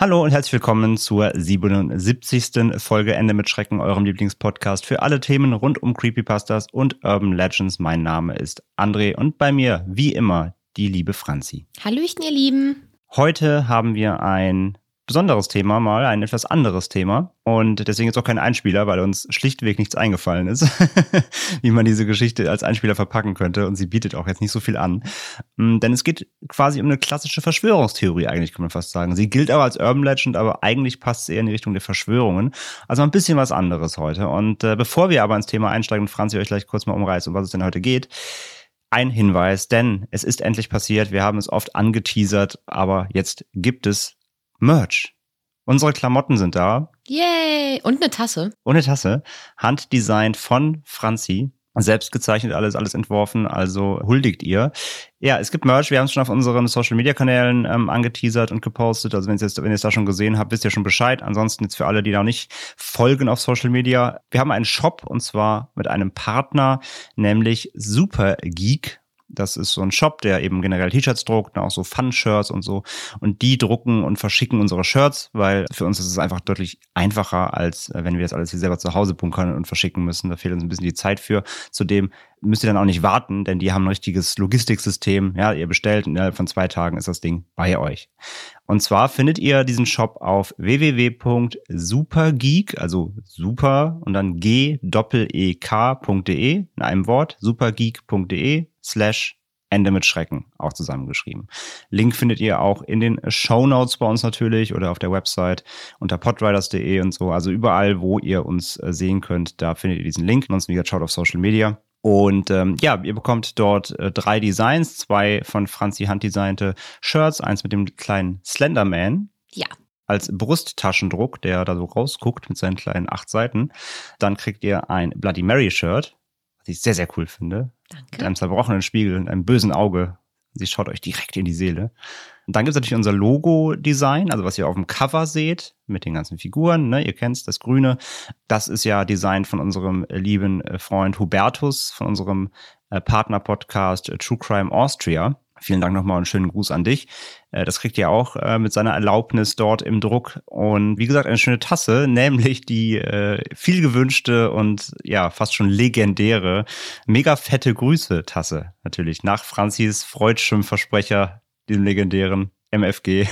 Hallo und herzlich willkommen zur 77. Folge Ende mit Schrecken, eurem Lieblingspodcast für alle Themen rund um Creepypastas und Urban Legends. Mein Name ist André und bei mir, wie immer, die liebe Franzi. Hallöchen, ihr Lieben. Heute haben wir ein besonderes Thema, mal ein etwas anderes Thema. Und deswegen ist auch kein Einspieler, weil uns schlichtweg nichts eingefallen ist, wie man diese Geschichte als Einspieler verpacken könnte. Und sie bietet auch jetzt nicht so viel an. Mm, Denn es geht quasi um eine klassische Verschwörungstheorie, eigentlich kann man fast sagen. Sie gilt aber als Urban Legend, aber eigentlich passt sie eher in die Richtung der Verschwörungen. Also ein bisschen was anderes heute. Und äh, bevor wir aber ins Thema einsteigen und Franzi euch gleich kurz mal umreißt, um was es denn heute geht, ein Hinweis, denn es ist endlich passiert. Wir haben es oft angeteasert, aber jetzt gibt es Merch. Unsere Klamotten sind da. Yay! Und eine Tasse. Ohne Tasse. Handdesignt von Franzi. Selbst gezeichnet, alles, alles entworfen, also huldigt ihr. Ja, es gibt Merch, wir haben es schon auf unseren Social Media Kanälen ähm, angeteasert und gepostet. Also wenn ihr es wenn ihr es da schon gesehen habt, wisst ihr schon Bescheid. Ansonsten jetzt für alle, die noch nicht folgen auf Social Media. Wir haben einen Shop und zwar mit einem Partner, nämlich Super Geek. Das ist so ein Shop, der eben generell T-Shirts druckt, auch so Fun-Shirts und so. Und die drucken und verschicken unsere Shirts, weil für uns ist es einfach deutlich einfacher, als äh, wenn wir das alles hier selber zu Hause bunkern und verschicken müssen. Da fehlt uns ein bisschen die Zeit für. Zudem müsst ihr dann auch nicht warten, denn die haben ein richtiges Logistiksystem. Ja, ihr bestellt und innerhalb von zwei Tagen ist das Ding bei euch. Und zwar findet ihr diesen Shop auf www.supergeek, also super und dann g e in einem Wort, supergeek.de slash Ende mit Schrecken, auch zusammengeschrieben. Link findet ihr auch in den Show Notes bei uns natürlich oder auf der Website unter podriders.de und so. Also überall, wo ihr uns äh, sehen könnt, da findet ihr diesen Link. Ansonsten, wie gesagt, schaut auf Social Media. Und ähm, ja, ihr bekommt dort äh, drei Designs, zwei von Franzi handdesignte Shirts, eins mit dem kleinen Slenderman, Ja. als Brusttaschendruck, der da so rausguckt mit seinen kleinen acht Seiten. Dann kriegt ihr ein Bloody Mary Shirt, was ich sehr, sehr cool finde. Mit Danke. einem zerbrochenen Spiegel und einem bösen Auge. Sie schaut euch direkt in die Seele. Und dann gibt es natürlich unser Logo-Design, also was ihr auf dem Cover seht, mit den ganzen Figuren. Ne? Ihr kennt das Grüne. Das ist ja Design von unserem äh, lieben äh, Freund Hubertus, von unserem äh, Partner-Podcast True Crime Austria. Vielen Dank nochmal und schönen Gruß an dich. Äh, Das kriegt ihr auch äh, mit seiner Erlaubnis dort im Druck. Und wie gesagt, eine schöne Tasse, nämlich die äh, viel gewünschte und ja, fast schon legendäre, mega fette Grüße-Tasse. Natürlich nach Franzis Freudschem Versprecher, diesem legendären MFG.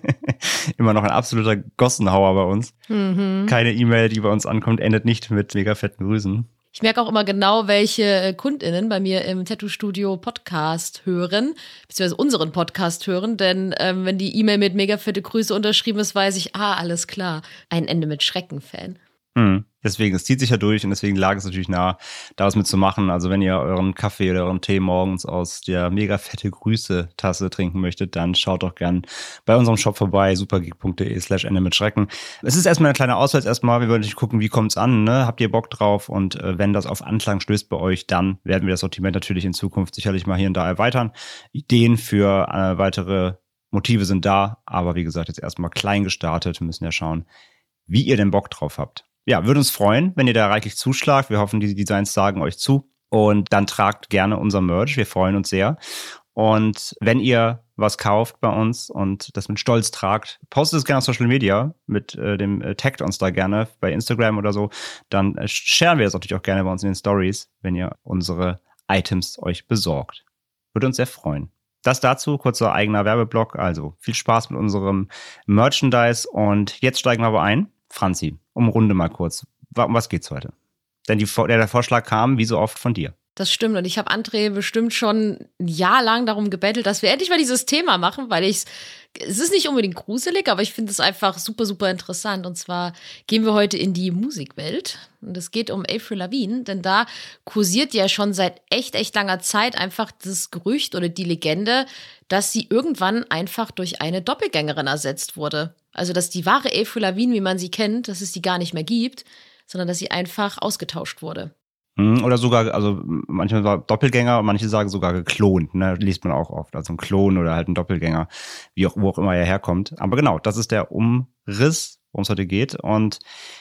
Immer noch ein absoluter Gossenhauer bei uns. Mhm. Keine E-Mail, die bei uns ankommt, endet nicht mit mega fetten Grüßen. Ich merke auch immer genau, welche äh, KundInnen bei mir im Tattoo-Studio Podcast hören, beziehungsweise unseren Podcast hören, denn ähm, wenn die E-Mail mit mega fette Grüße unterschrieben ist, weiß ich, ah, alles klar, ein Ende mit Schrecken-Fan. Hm. Deswegen, es zieht sich ja durch und deswegen lag es natürlich nah, da was mitzumachen. Also wenn ihr euren Kaffee oder euren Tee morgens aus der mega fette Grüße-Tasse trinken möchtet, dann schaut doch gern bei unserem Shop vorbei, supergeek.de slash Ende mit Schrecken. Es ist erstmal eine kleine Auswahl erstmal. Wir wollen natürlich gucken, wie kommt's an, ne? Habt ihr Bock drauf? Und äh, wenn das auf Anklang stößt bei euch, dann werden wir das Sortiment natürlich in Zukunft sicherlich mal hier und da erweitern. Ideen für äh, weitere Motive sind da, aber wie gesagt, jetzt erstmal klein gestartet. Wir müssen ja schauen, wie ihr denn Bock drauf habt. Ja, würde uns freuen, wenn ihr da reichlich zuschlagt. Wir hoffen, die Designs sagen euch zu. Und dann tragt gerne unser Merch. Wir freuen uns sehr. Und wenn ihr was kauft bei uns und das mit Stolz tragt, postet es gerne auf Social Media mit äh, dem äh, taggt uns da gerne bei Instagram oder so. Dann äh, sharen wir das natürlich auch gerne bei uns in den Stories, wenn ihr unsere Items euch besorgt. Würde uns sehr freuen. Das dazu, kurzer eigener Werbeblock. Also viel Spaß mit unserem Merchandise. Und jetzt steigen wir aber ein. Franzi, umrunde mal kurz. Um was geht's heute? Denn die, der, Vorschlag kam, wie so oft, von dir. Das stimmt. Und ich habe André bestimmt schon ein Jahr lang darum gebettelt, dass wir endlich mal dieses Thema machen, weil ich es ist nicht unbedingt gruselig, aber ich finde es einfach super, super interessant. Und zwar gehen wir heute in die Musikwelt. Und es geht um Avril Lavigne, denn da kursiert ja schon seit echt, echt langer Zeit einfach das Gerücht oder die Legende, dass sie irgendwann einfach durch eine Doppelgängerin ersetzt wurde. Also, dass die wahre Avril Lavigne, wie man sie kennt, dass es die gar nicht mehr gibt, sondern dass sie einfach ausgetauscht wurde. Hm, Oder sogar, also manchmal war Doppelgänger, manche sagen sogar geklont, ne? Liest man auch oft. Also ein Klon oder halt ein Doppelgänger, wie auch, wo auch immer er herkommt. Aber genau, das ist der Umriss, worum es heute geht. Und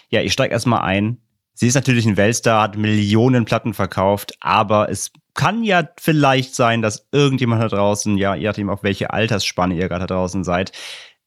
ja, ich steige erstmal ein. Sie ist natürlich ein Weltstar, hat Millionen Platten verkauft, aber es kann ja vielleicht sein, dass irgendjemand da draußen, ja, je nachdem auf welche Altersspanne ihr gerade da draußen seid,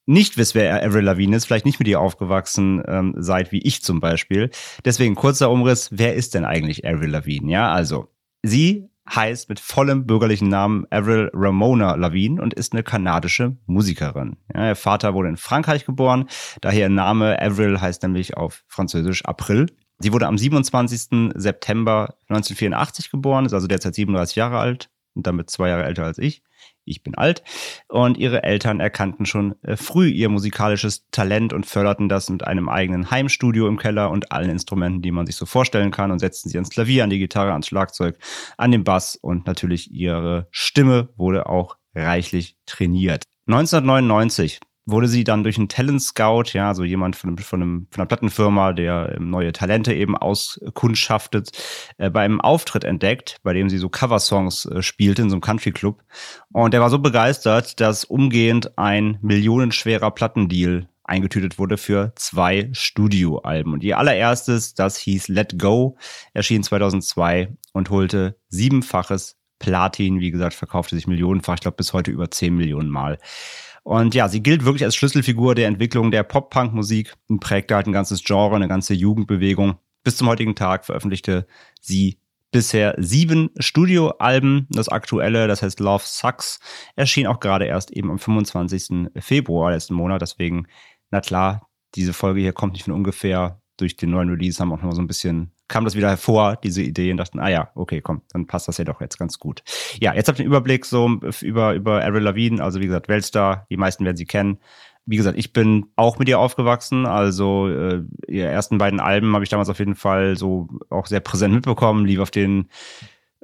nicht wisst, wer Avril Lavigne ist, vielleicht nicht mit ihr aufgewachsen ähm, seid, wie ich zum Beispiel. Deswegen kurzer Umriss, wer ist denn eigentlich Avril Lavigne? Ja, also sie heißt mit vollem bürgerlichen Namen Avril Ramona Lavigne und ist eine kanadische Musikerin. Ja, ihr Vater wurde in Frankreich geboren, daher ihr Name Avril heißt nämlich auf Französisch April. Sie wurde am 27. September 1984 geboren, ist also derzeit 37 Jahre alt und damit zwei Jahre älter als ich ich bin alt. Und ihre Eltern erkannten schon äh, früh ihr musikalisches Talent und förderten das mit einem eigenen Heimstudio im Keller und allen Instrumenten, die man sich so vorstellen kann und setzten sie ans Klavier, an die Gitarre, ans Schlagzeug, an den Bass und natürlich ihre Stimme wurde auch reichlich trainiert. 1999 wurde sie dann durch einen Talent Scout, ja, so jemand von, von, einem, von einer Plattenfirma, der ähm, neue Talente eben auskundschaftet, äh, bei einem Auftritt entdeckt, bei dem sie so Coversongs äh, spielte in so einem Country Club. Und der war so begeistert, dass umgehend ein millionenschwerer Plattendeal eingetütet wurde für zwei Studioalben. Und ihr allererstes, das hieß Let Go, erschien 2002 und holte siebenfaches Platin. Wie gesagt, verkaufte sich millionenfach, ich glaube bis heute über zehn Millionen Mal. Und ja, sie gilt wirklich als Schlüsselfigur der Entwicklung der Pop-Punk-Musik und prägte halt ein ganzes Genre, eine ganze Jugendbewegung. Bis zum heutigen Tag veröffentlichte sie bisher sieben Studioalben. Das aktuelle, das heißt Love Sucks, erschien auch gerade erst eben am 25. Februar letzten Monat. Deswegen, na klar, diese Folge hier kommt nicht von ungefähr. Durch den neuen Release haben auch noch mal so ein bisschen kam das wieder hervor, diese Idee, und dachten, ah ja, okay, komm, dann passt das ja doch jetzt ganz gut. Ja, jetzt habt ihr einen Überblick so über, über Avril Lavigne, also wie gesagt, Weltstar, die meisten werden sie kennen. Wie gesagt, ich bin auch mit ihr aufgewachsen, also äh, ihre ersten beiden Alben habe ich damals auf jeden Fall so auch sehr präsent mitbekommen, lief auf den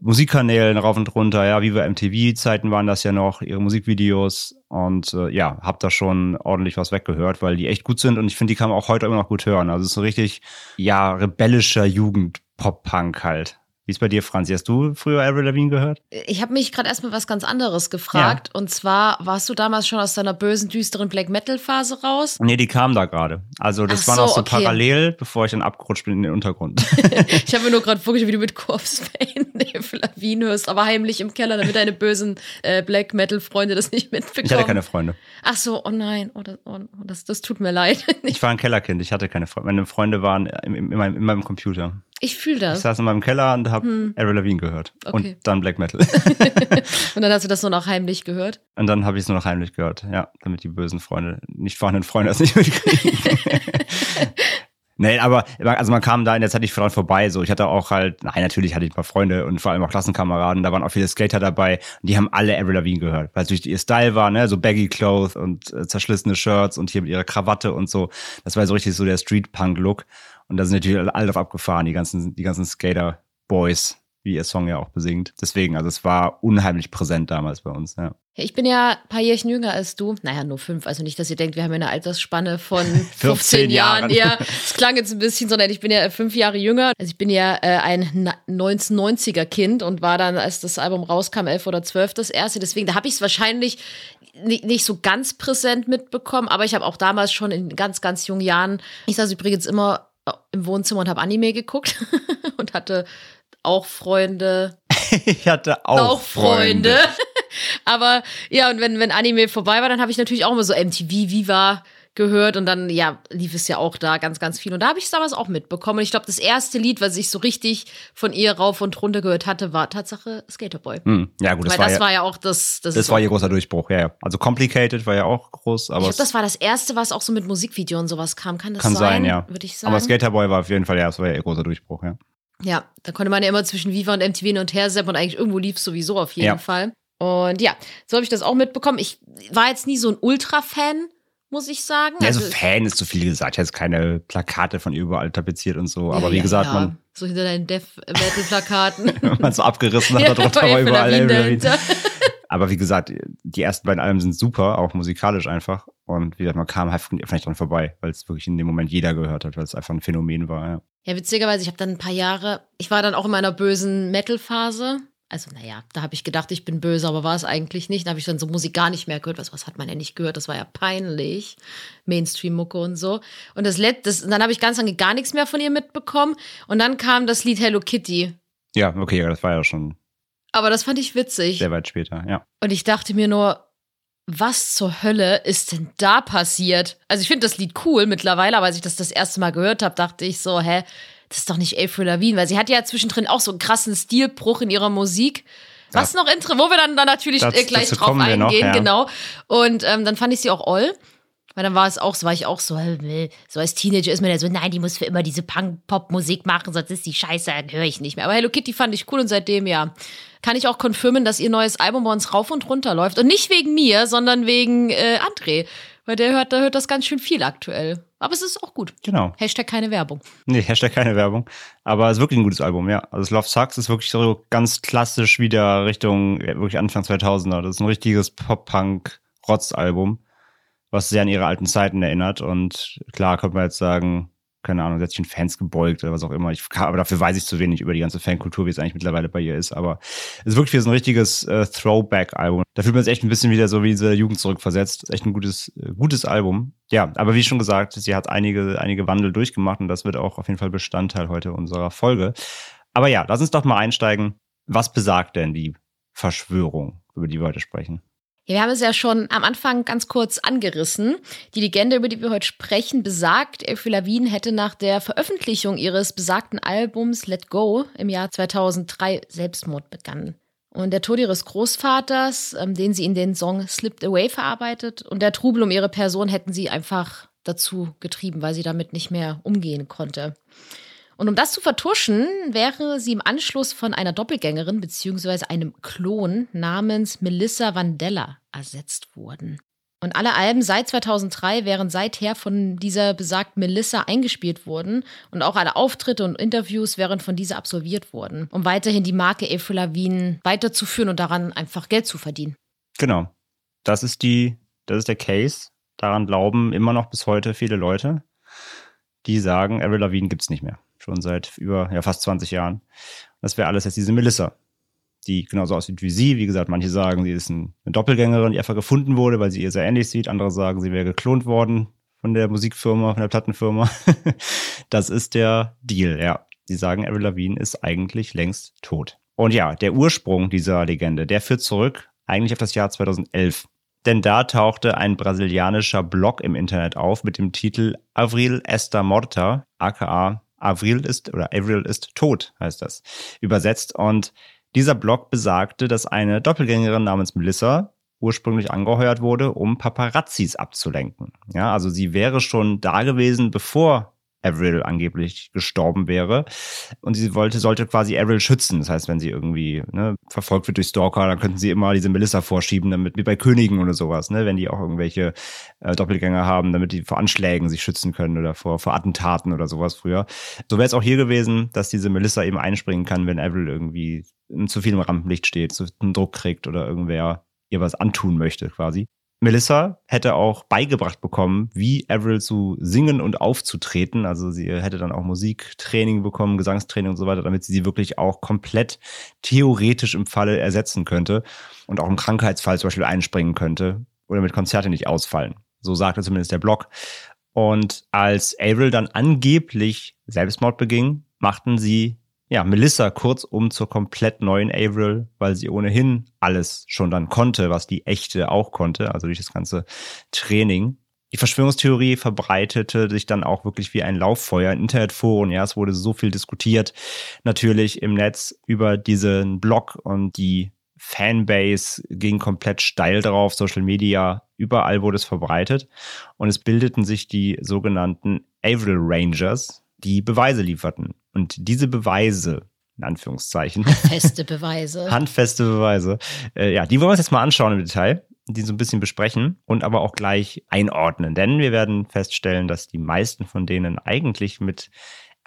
Musikkanälen rauf und runter, ja, Viva MTV-Zeiten waren das ja noch, ihre Musikvideos und äh, ja, hab da schon ordentlich was weggehört, weil die echt gut sind und ich finde, die kann man auch heute immer noch gut hören. Also es ist so richtig, ja, rebellischer Jugend-Pop-Punk halt. Wie ist bei dir, Franzi? Hast du früher Avril Lavigne gehört? Ich habe mich gerade erstmal was ganz anderes gefragt. Ja. Und zwar, warst du damals schon aus deiner bösen, düsteren Black Metal-Phase raus? Nee, die kam da gerade. Also das Ach war so, noch so okay. parallel, bevor ich dann abgerutscht bin in den Untergrund. ich habe mir nur gerade vorgestellt, wie du mit Corpse Pain Avril Lavigne hörst, aber heimlich im Keller, damit deine bösen äh, Black Metal-Freunde das nicht mitbekommen. Ich hatte keine Freunde. Ach so, oh nein, oh, das, oh, das, das tut mir leid. ich war ein Kellerkind, ich hatte keine Freunde. Meine Freunde waren in, in, meinem, in meinem Computer. Ich fühle das. Ich saß in meinem Keller und habe hm. Avril Lavigne gehört. Okay. Und dann Black Metal. und dann hast du das nur noch heimlich gehört? Und dann habe ich es nur noch heimlich gehört, ja. Damit die bösen Freunde, nicht vorhandenen Freunde das nicht mitkriegen. Nee, aber also man kam da in der Zeit nicht dran vorbei. So, ich hatte auch halt, nein, natürlich hatte ich ein paar Freunde und vor allem auch Klassenkameraden. Da waren auch viele Skater dabei und die haben alle Avril Lavigne gehört, weil es durch ihr Style war, ne, so baggy Clothes und äh, zerschlissene Shirts und hier mit ihrer Krawatte und so. Das war so richtig so der Street Punk Look. Und da sind natürlich alle drauf abgefahren, die ganzen, die ganzen Skater-Boys, wie ihr Song ja auch besingt. Deswegen, also es war unheimlich präsent damals bei uns, ja. Ich bin ja ein paar Jährchen jünger als du. Naja, nur fünf. Also nicht, dass ihr denkt, wir haben ja eine Altersspanne von 15 Jahren. Ja, es klang jetzt ein bisschen, sondern ich bin ja fünf Jahre jünger. Also ich bin ja äh, ein 1990er Kind und war dann, als das Album rauskam, elf oder zwölf das erste. Deswegen, da habe ich es wahrscheinlich nicht, nicht so ganz präsent mitbekommen. Aber ich habe auch damals schon in ganz, ganz jungen Jahren, ich saß übrigens immer im Wohnzimmer und habe Anime geguckt und hatte auch Freunde. ich hatte auch, auch Freunde. Freunde. Aber ja, und wenn, wenn Anime vorbei war, dann habe ich natürlich auch immer so MTV Viva gehört und dann, ja, lief es ja auch da ganz, ganz viel. Und da habe ich es damals auch mitbekommen. Und ich glaube, das erste Lied, was ich so richtig von ihr rauf und runter gehört hatte, war Tatsache Skaterboy. Hm, ja, gut, das, Weil war, das ja, war ja auch das. Das, das war ihr großer Durchbruch, ja, ja. Also Complicated war ja auch groß, aber. Ich glaube, das war das erste, was auch so mit Musikvideo und sowas kam. Kann das kann sein? sein, ja. Würde ich sagen. Aber Skaterboy war auf jeden Fall, ja, das war ja ihr großer Durchbruch, ja. Ja, da konnte man ja immer zwischen Viva und MTV hin und her zappen und eigentlich irgendwo lief es sowieso auf jeden Ja. Fall. Und ja, so habe ich das auch mitbekommen. Ich war jetzt nie so ein Ultra-Fan, muss ich sagen. Ja, also Fan ist zu viel gesagt. Ich habe jetzt keine Plakate von überall tapeziert und so. Aber Ja, wie gesagt, ja. man, So hinter deinen Death-Metal-Plakaten. wenn man so abgerissen hat, Ja, da war überall. Aber wie gesagt, die ersten beiden Alben sind super, auch musikalisch einfach. Und wie gesagt, man kam halt vielleicht dran vorbei, weil es wirklich in dem Moment jeder gehört hat, weil es einfach ein Phänomen war. Ja. Ja, witzigerweise, ich habe dann ein paar Jahre, ich war dann auch in meiner bösen Metal-Phase. Also, naja, da habe ich gedacht, ich bin böse, aber war es eigentlich nicht. Da habe ich dann so Musik gar nicht mehr gehört. Was, was hat man denn nicht gehört? Das war ja peinlich. Mainstream-Mucke und so. Und das, Let das dann habe ich ganz lange gar nichts mehr von ihr mitbekommen. Und dann kam das Lied Hello Kitty. ja, okay, das war ja schon Aber das fand ich witzig. sehr weit später, ja. Und ich dachte mir nur, was zur Hölle ist denn da passiert? Also ich finde das Lied cool mittlerweile, aber als ich das das erste Mal gehört habe, dachte ich so, hä, das ist doch nicht Avril Lavigne, weil sie hat ja zwischendrin auch so einen krassen Stilbruch in ihrer Musik. Was noch interessant, wo wir dann, dann natürlich Das- äh, gleich drauf eingehen, noch, ja. genau. Und ähm, dann fand ich sie auch all. Weil dann war es auch, so war ich auch so, so als Teenager ist man ja so, nein, die muss für immer diese Punk-Pop-Musik machen, sonst ist die scheiße, dann höre ich nicht mehr. Aber Hello Kitty fand ich cool und seitdem, ja, kann ich auch confirmen, dass ihr neues Album bei uns rauf und runter läuft. Und nicht wegen mir, sondern wegen äh, André. Weil der hört, der hört das ganz schön viel aktuell. Aber es ist auch gut. Genau. Hashtag keine Werbung. Nee, Hashtag keine Werbung. Aber es ist wirklich ein gutes Album, ja. Also Love Sucks ist wirklich so ganz klassisch wieder Richtung, wirklich Anfang 2000er. Das ist ein richtiges Pop-Punk-Rotz-Album, was sehr an ihre alten Zeiten erinnert. Und klar, könnte man jetzt sagen, keine Ahnung, sie hat sich in Fans gebeugt oder was auch immer. Ich, aber dafür weiß ich zu wenig über die ganze Fankultur, wie es eigentlich mittlerweile bei ihr ist. Aber es ist wirklich so ein richtiges äh, Throwback-Album. Da fühlt man sich echt ein bisschen wieder so wie diese Jugend zurückversetzt. Echt ein gutes, äh, gutes Album. Ja, aber wie schon gesagt, sie hat einige, einige Wandel durchgemacht und das wird auch auf jeden Fall Bestandteil heute unserer Folge. Aber ja, lass uns doch mal einsteigen. Was besagt denn die Verschwörung, über die wir heute sprechen? Ja, wir haben es ja schon am Anfang ganz kurz angerissen. Die Legende, über die wir heute sprechen, besagt, Avril Lavigne hätte nach der Veröffentlichung ihres besagten Albums Let Go im Jahr 2003 Selbstmord begangen. Und der Tod ihres Großvaters, ähm, den sie in den Song Slipped Away verarbeitet, und der Trubel um ihre Person hätten sie einfach dazu getrieben, weil sie damit nicht mehr umgehen konnte. Und um das zu vertuschen, wäre sie im Anschluss von einer Doppelgängerin bzw. einem Klon namens Melissa Vandella ersetzt worden. Und alle Alben seit 2003 wären seither von dieser besagten Melissa eingespielt worden und auch alle Auftritte und Interviews wären von dieser absolviert worden, um weiterhin die Marke Avril Lavigne weiterzuführen und daran einfach Geld zu verdienen. Genau. Das ist die, das ist der Case. Daran glauben immer noch bis heute viele Leute, die sagen, Avril Lavigne gibt's nicht mehr. Schon seit über, ja, fast 20 Jahren. Das wäre alles jetzt diese Melissa, die genauso aussieht wie sie. Wie gesagt, manche sagen, sie ist ein- eine Doppelgängerin, die einfach gefunden wurde, weil sie ihr sehr ähnlich sieht. Andere sagen, sie wäre geklont worden von der Musikfirma, von der Plattenfirma. das ist der Deal, ja. Die sagen, Avril Lavigne ist eigentlich längst tot. Und ja, der Ursprung dieser Legende, der führt zurück eigentlich auf das Jahr 2011. Denn da tauchte ein brasilianischer Blog im Internet auf mit dem Titel Avril está morta, aka Avril ist oder Avril ist tot, heißt das, übersetzt. Und dieser Blog besagte, dass eine Doppelgängerin namens Melissa ursprünglich angeheuert wurde, um Paparazzis abzulenken. Ja, also sie wäre schon da gewesen, bevor Avril angeblich gestorben wäre. Und sie wollte, sollte quasi Avril schützen. Das heißt, wenn sie irgendwie ne, verfolgt wird durch Stalker, dann könnten sie immer diese Melissa vorschieben, damit wie bei Königen oder sowas, ne, wenn die auch irgendwelche äh, Doppelgänger haben, damit die vor Anschlägen sich schützen können oder vor, vor Attentaten oder sowas früher. So wäre es auch hier gewesen, dass diese Melissa eben einspringen kann, wenn Avril irgendwie zu viel im Rampenlicht steht, zu einen Druck kriegt oder irgendwer ihr was antun möchte quasi. Melissa hätte auch beigebracht bekommen, wie Avril zu singen und aufzutreten. Also sie hätte dann auch Musiktraining bekommen, Gesangstraining und so weiter, damit sie sie wirklich auch komplett theoretisch im Falle ersetzen könnte und auch im Krankheitsfall zum Beispiel einspringen könnte oder mit Konzerte nicht ausfallen. So sagte zumindest der Blog. Und als Avril dann angeblich Selbstmord beging, machten sie ja, Melissa kurzum zur komplett neuen Avril, weil sie ohnehin alles schon dann konnte, was die echte auch konnte, also durch das ganze Training. Die Verschwörungstheorie verbreitete sich dann auch wirklich wie ein Lauffeuer in Internetforen. Ja, es wurde so viel diskutiert, natürlich im Netz über diesen Blog und die Fanbase ging komplett steil drauf, Social Media, überall wurde es verbreitet und es bildeten sich die sogenannten Avril Rangers, die Beweise lieferten. Und diese Beweise, in Anführungszeichen, Feste Beweise. handfeste Beweise, äh, ja, die wollen wir uns jetzt mal anschauen im Detail, die so ein bisschen besprechen und aber auch gleich einordnen. Denn wir werden feststellen, dass die meisten von denen eigentlich mit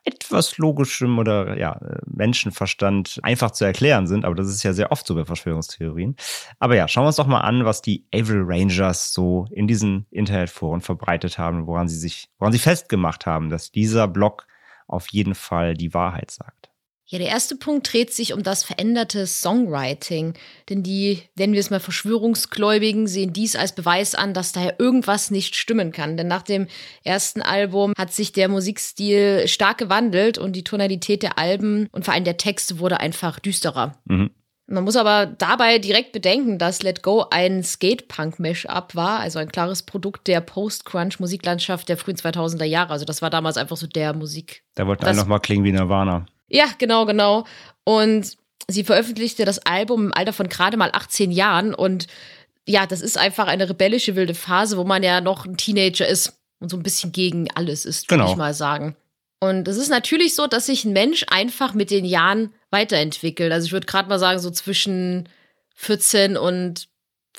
etwas logischem oder ja, Menschenverstand einfach zu erklären sind, aber das ist ja sehr oft so bei Verschwörungstheorien. Aber ja, schauen wir uns doch mal an, was die Evil Rangers so in diesen Internetforen verbreitet haben, woran sie sich, woran sie festgemacht haben, dass dieser Blog auf jeden Fall die Wahrheit sagt. Ja, der erste Punkt dreht sich um das veränderte Songwriting. Denn die, nennen wir es mal Verschwörungsgläubigen, sehen dies als Beweis an, dass daher irgendwas nicht stimmen kann. Denn nach dem ersten Album hat sich der Musikstil stark gewandelt und die Tonalität der Alben und vor allem der Texte wurde einfach düsterer. Mhm. Man muss aber dabei direkt bedenken, dass Let Go ein Skate-Punk-Mash-up war, also ein klares Produkt der Post-Crunch-Musiklandschaft der frühen 2000er Jahre. Also das war damals einfach so der Musik. Da wollten Das- alle noch mal klingen wie Nirvana. Ja, genau, genau. Und sie veröffentlichte das Album im Alter von gerade mal 18 Jahren. Und ja, das ist einfach eine rebellische wilde Phase, wo man ja noch ein Teenager ist und so ein bisschen gegen alles ist, würde Genau. ich mal sagen. Und es ist natürlich so, dass sich ein Mensch einfach mit den Jahren weiterentwickelt. Also ich würde gerade mal sagen, so zwischen 14 und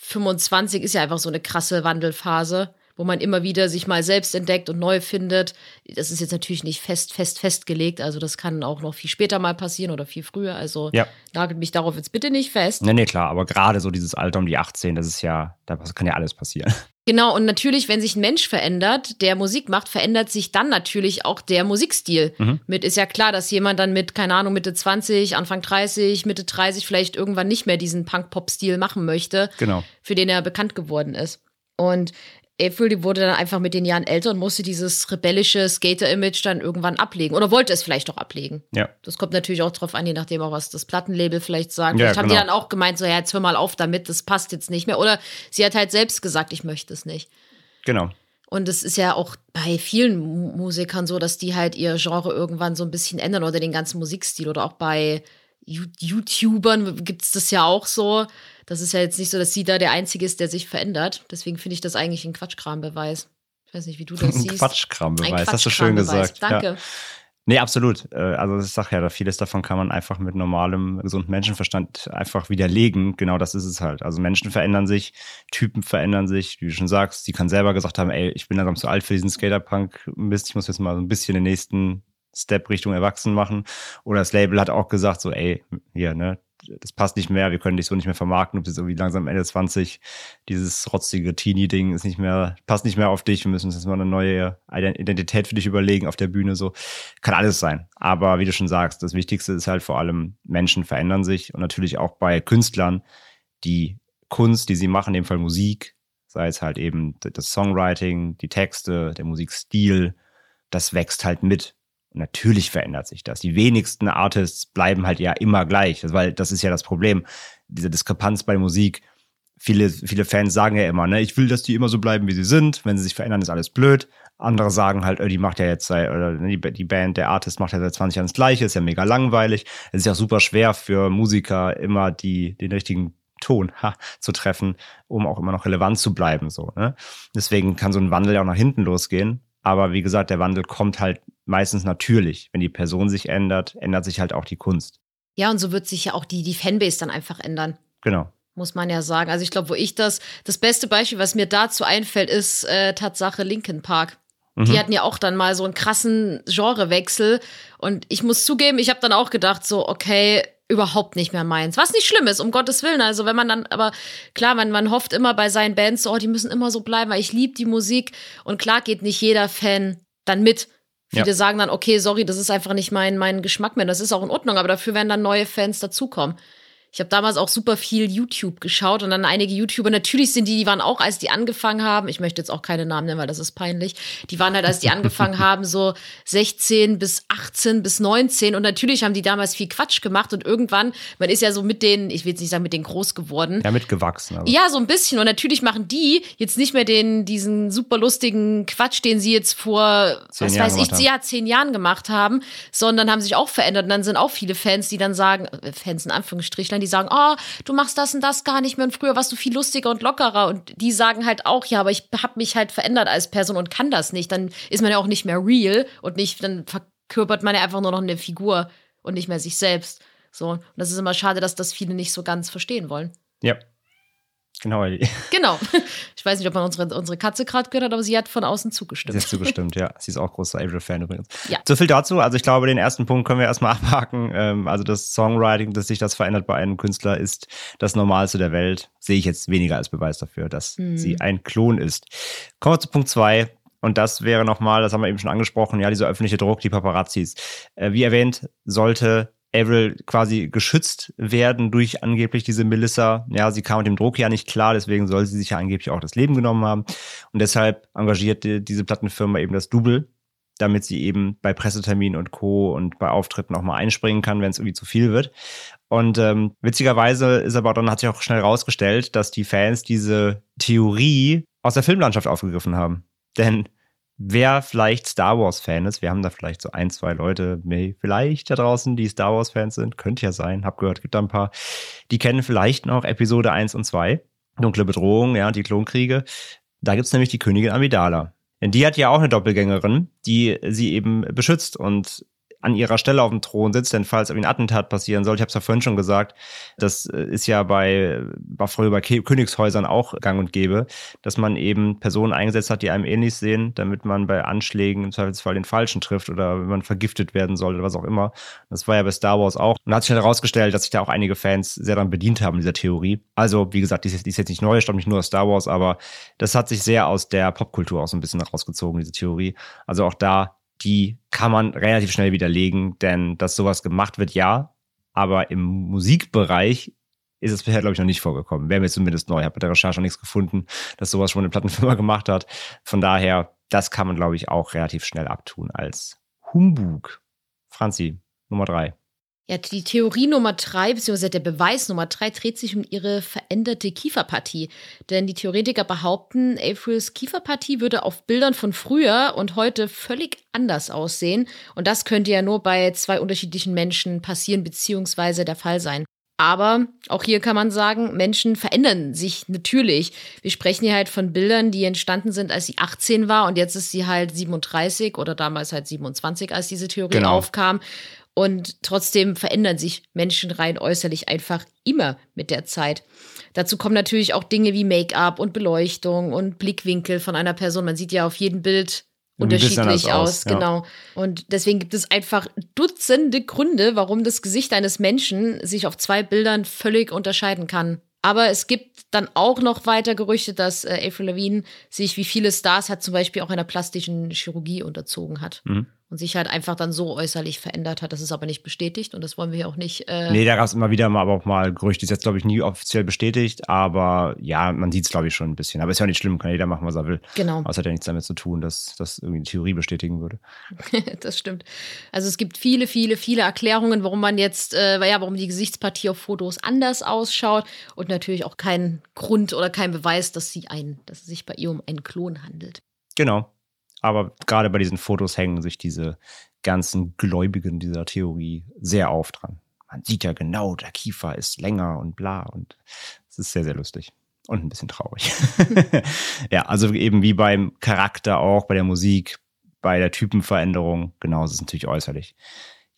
25 ist ja einfach so eine krasse Wandelphase, wo man immer wieder sich mal selbst entdeckt und neu findet. Das ist jetzt natürlich nicht fest, fest, festgelegt. Also das kann auch noch viel später mal passieren oder viel früher. Also Ja. nagelt mich darauf jetzt bitte nicht fest. Nee, nee, klar, aber gerade so dieses Alter um die 18, das ist ja, da kann ja alles passieren. Genau, und natürlich, wenn sich ein Mensch verändert, der Musik macht, verändert sich dann natürlich auch der Musikstil. Mhm. Mit ist ja klar, dass jemand dann mit, keine Ahnung, Mitte 20, Anfang 30, Mitte 30 vielleicht irgendwann nicht mehr diesen Punk-Pop-Stil machen möchte, Genau. für den er bekannt geworden ist. Und April, die wurde dann einfach mit den Jahren älter und musste dieses rebellische Skater-Image dann irgendwann ablegen. Oder wollte es vielleicht auch ablegen. Ja. Das kommt natürlich auch drauf an, je nachdem auch, was das Plattenlabel vielleicht sagt. Ja, vielleicht haben die genau. dann auch gemeint, so, ja, jetzt hör mal auf damit, das passt jetzt nicht mehr. Oder sie hat halt selbst gesagt, ich möchte es nicht. Genau. Und es ist ja auch bei vielen Mu- Musikern so, dass die halt ihr Genre irgendwann so ein bisschen ändern oder den ganzen Musikstil. Oder auch bei YouTubern gibt es das ja auch so. Das ist ja jetzt nicht so, dass sie da der Einzige ist, der sich verändert. Deswegen finde ich das eigentlich ein Quatschkrambeweis. Ich weiß nicht, wie du das Ein siehst. Quatschkrambeweis, Ein hast du schön Quatschkrambeweis. gesagt. Danke. Ja. Nee, absolut. Äh, Also ich sag ja, da vieles davon kann man einfach mit normalem, gesundem Menschenverstand einfach widerlegen. Genau das ist es halt. Also Menschen verändern sich, Typen verändern sich, wie du schon sagst. Sie kann selber gesagt haben, ey, ich bin langsam zu alt für diesen Skaterpunk-Mist, ich muss jetzt mal so ein bisschen den nächsten Step Richtung Erwachsen machen. Oder das Label hat auch gesagt, so, ey, hier, ne, das passt nicht mehr, wir können dich so nicht mehr vermarkten, du bist irgendwie langsam Ende 20, dieses rotzige Teenie-Ding ist nicht mehr, passt nicht mehr auf dich, wir müssen uns jetzt mal eine neue Identität für dich überlegen auf der Bühne, so. Kann alles sein. Aber wie du schon sagst, das Wichtigste ist halt vor allem, Menschen verändern sich und natürlich auch bei Künstlern, die Kunst, die sie machen, in dem Fall Musik, sei es halt eben das Songwriting, die Texte, der Musikstil, das wächst halt mit. Natürlich verändert sich das. Die wenigsten Artists bleiben halt ja immer gleich, weil das ist ja das Problem. Diese Diskrepanz bei Musik. Viele, viele Fans sagen ja immer, ne, ich will, dass die immer so bleiben, wie sie sind. Wenn sie sich verändern, ist alles blöd. Andere sagen halt, äh, die macht ja jetzt oder die, Band, der Artist macht ja seit 20 Jahren das Gleiche, ist ja mega langweilig. Es ist ja super schwer für Musiker, immer die, den richtigen Ton ha, zu treffen, um auch immer noch relevant zu bleiben. So, ne? Deswegen kann so ein Wandel ja auch nach hinten losgehen. Aber wie gesagt, der Wandel kommt halt meistens natürlich. Wenn die Person sich ändert, ändert sich halt auch die Kunst. Ja, und so wird sich ja auch die, die Fanbase dann einfach ändern. Genau. muss man ja sagen. Also ich glaube, wo ich das, das beste Beispiel, was mir dazu einfällt, ist äh, Tatsache Linkin Park. Die Mhm. hatten ja auch dann mal so einen krassen Genrewechsel. Und ich muss zugeben, ich habe dann auch gedacht, so, okay, überhaupt nicht mehr meins. Was nicht schlimm ist, um Gottes Willen. Also wenn man dann, aber klar, man, man hofft immer bei seinen Bands, so, oh, die müssen immer so bleiben, weil ich liebe die Musik. Und klar geht nicht jeder Fan dann mit. Viele Ja. sagen dann, okay, sorry, das ist einfach nicht mein, mein Geschmack mehr. Das ist auch in Ordnung, aber dafür werden dann neue Fans dazukommen. Ich habe damals auch super viel YouTube geschaut und dann einige YouTuber, natürlich sind die, die waren auch, als die angefangen haben, ich möchte jetzt auch keine Namen nennen, weil das ist peinlich, die waren halt, als die angefangen haben, so 16 bis 18 bis 19 und natürlich haben die damals viel Quatsch gemacht und irgendwann, man ist ja so mit denen, ich will jetzt nicht sagen mit denen groß geworden, Ja, mitgewachsen. Also. ja, so ein bisschen. Und natürlich machen die jetzt nicht mehr den, diesen super lustigen Quatsch, den sie jetzt vor, Zehn was Jahren weiß ich, ja, zehn Jahren gemacht haben, sondern haben sich auch verändert. Und dann sind auch viele Fans, die dann sagen, äh, Fans in Anführungsstrichlein, die sagen, oh, du machst das und das gar nicht mehr. Und früher warst du viel lustiger und lockerer. Und die sagen halt auch, ja, aber ich habe mich halt verändert als Person und kann das nicht. Dann ist man ja auch nicht mehr real und nicht, dann ver verkörpert man ja einfach nur noch eine Figur und nicht mehr sich selbst. So, und das ist immer schade, dass das viele nicht so ganz verstehen wollen. Ja. Genau. Genau. Ich weiß nicht, ob man unsere, unsere Katze gerade gehört hat, aber sie hat von außen zugestimmt. Sie hat zugestimmt, ja. Sie ist auch großer Avril-Fan übrigens. Ja. So viel dazu. Also ich glaube, den ersten Punkt können wir erstmal abhaken. Ähm, also das Songwriting, dass sich das verändert bei einem Künstler, ist das Normalste der Welt. Sehe ich jetzt weniger als Beweis dafür, dass Mhm. sie ein Klon ist. Kommen wir zu Punkt zwei. Und das wäre nochmal, das haben wir eben schon angesprochen, ja, dieser öffentliche Druck, die Paparazzis. Äh, wie erwähnt, sollte Avril quasi geschützt werden durch angeblich diese Melissa. Ja, sie kam mit dem Druck ja nicht klar, deswegen soll sie sich ja angeblich auch das Leben genommen haben. Und deshalb engagierte diese Plattenfirma eben das Double, damit sie eben bei Presseterminen und Co. und bei Auftritten auch mal einspringen kann, wenn es irgendwie zu viel wird. Und ähm, witzigerweise ist aber dann hat sich auch schnell rausgestellt, dass die Fans diese Theorie aus der Filmlandschaft aufgegriffen haben. Denn wer vielleicht Star Wars-Fan ist, wir haben da vielleicht so ein, zwei Leute, vielleicht da draußen, die Star Wars-Fans sind, könnte ja sein, hab gehört, gibt da ein paar, die kennen vielleicht noch Episode 1 und 2, Dunkle Bedrohung, ja, die Klonkriege. Da gibt's nämlich die Königin Amidala. Denn die hat ja auch eine Doppelgängerin, die sie eben beschützt und an ihrer Stelle auf dem Thron sitzt, denn falls ein Attentat passieren soll, ich habe es ja vorhin schon gesagt, das äh, ist ja bei, war früher bei Königshäusern auch gang und gäbe, dass man eben Personen eingesetzt hat, die einem ähnlich sehen, damit man bei Anschlägen im Zweifelsfall den Falschen trifft oder wenn man vergiftet werden soll oder was auch immer. Das war ja bei Star Wars auch. Und hat sich herausgestellt, dass sich da auch einige Fans sehr daran bedient haben, dieser Theorie. Also, wie gesagt, die ist, ist jetzt nicht neu, stammt nicht nur aus Star Wars, aber das hat sich sehr aus der Popkultur auch so ein bisschen rausgezogen, diese Theorie. Also auch da, die kann man relativ schnell widerlegen, denn dass sowas gemacht wird, ja, aber im Musikbereich ist es bisher, glaube ich, noch nicht vorgekommen. Wäre mir zumindest neu. Ich habe mit der Recherche nichts gefunden, dass sowas schon eine Plattenfirma gemacht hat. Von daher, das kann man, glaube ich, auch relativ schnell abtun als Humbug. Franzi, Nummer drei. Ja, die Theorie Nummer drei, beziehungsweise der Beweis Nummer drei, dreht sich um ihre veränderte Kieferpartie. Denn die Theoretiker behaupten, Aprils Kieferpartie würde auf Bildern von früher und heute völlig anders aussehen. Und das könnte ja nur bei zwei unterschiedlichen Menschen passieren, beziehungsweise der Fall sein. Aber auch hier kann man sagen, Menschen verändern sich natürlich. Wir sprechen hier halt von Bildern, die entstanden sind, als sie 18 war und jetzt ist sie halt 37 oder damals halt 27, als diese Theorie Genau. aufkam. Und trotzdem verändern sich Menschen rein äußerlich einfach immer mit der Zeit. Dazu kommen natürlich auch Dinge wie Make-up und Beleuchtung und Blickwinkel von einer Person. Man sieht ja auf jedem Bild unterschiedlich aus, aus, ja. genau. Und deswegen gibt es einfach Dutzende Gründe, warum das Gesicht eines Menschen sich auf zwei Bildern völlig unterscheiden kann. Aber es gibt dann auch noch weiter Gerüchte, dass äh, Avril Lavigne sich wie viele Stars hat zum Beispiel auch einer plastischen Chirurgie unterzogen hat Mhm. Und sich halt einfach dann so äußerlich verändert hat. Das ist aber nicht bestätigt und das wollen wir hier auch nicht. Äh, Nee, da gab es immer wieder mal, aber auch mal Gerüchte. Ist jetzt, glaube ich, nie offiziell bestätigt, aber ja, man sieht es, glaube ich, schon ein bisschen. Aber ist ja nicht schlimm, kann jeder machen, was er will. Genau. Aber es hat ja nichts damit zu tun, dass das irgendwie eine Theorie bestätigen würde. das stimmt. Also es gibt viele, viele, viele Erklärungen, warum man jetzt, äh, ja, warum die Gesichtspartie auf Fotos anders ausschaut und natürlich auch kein Grund oder kein Beweis, dass sie ein, dass es sich bei ihr um einen Klon handelt. Genau. Aber gerade bei diesen Fotos hängen sich diese ganzen Gläubigen dieser Theorie sehr auf dran. Man sieht ja genau, der Kiefer ist länger und bla und es ist sehr, sehr lustig. Und ein bisschen traurig. ja, also eben wie beim Charakter auch, bei der Musik, bei der Typenveränderung, genauso ist es natürlich äußerlich.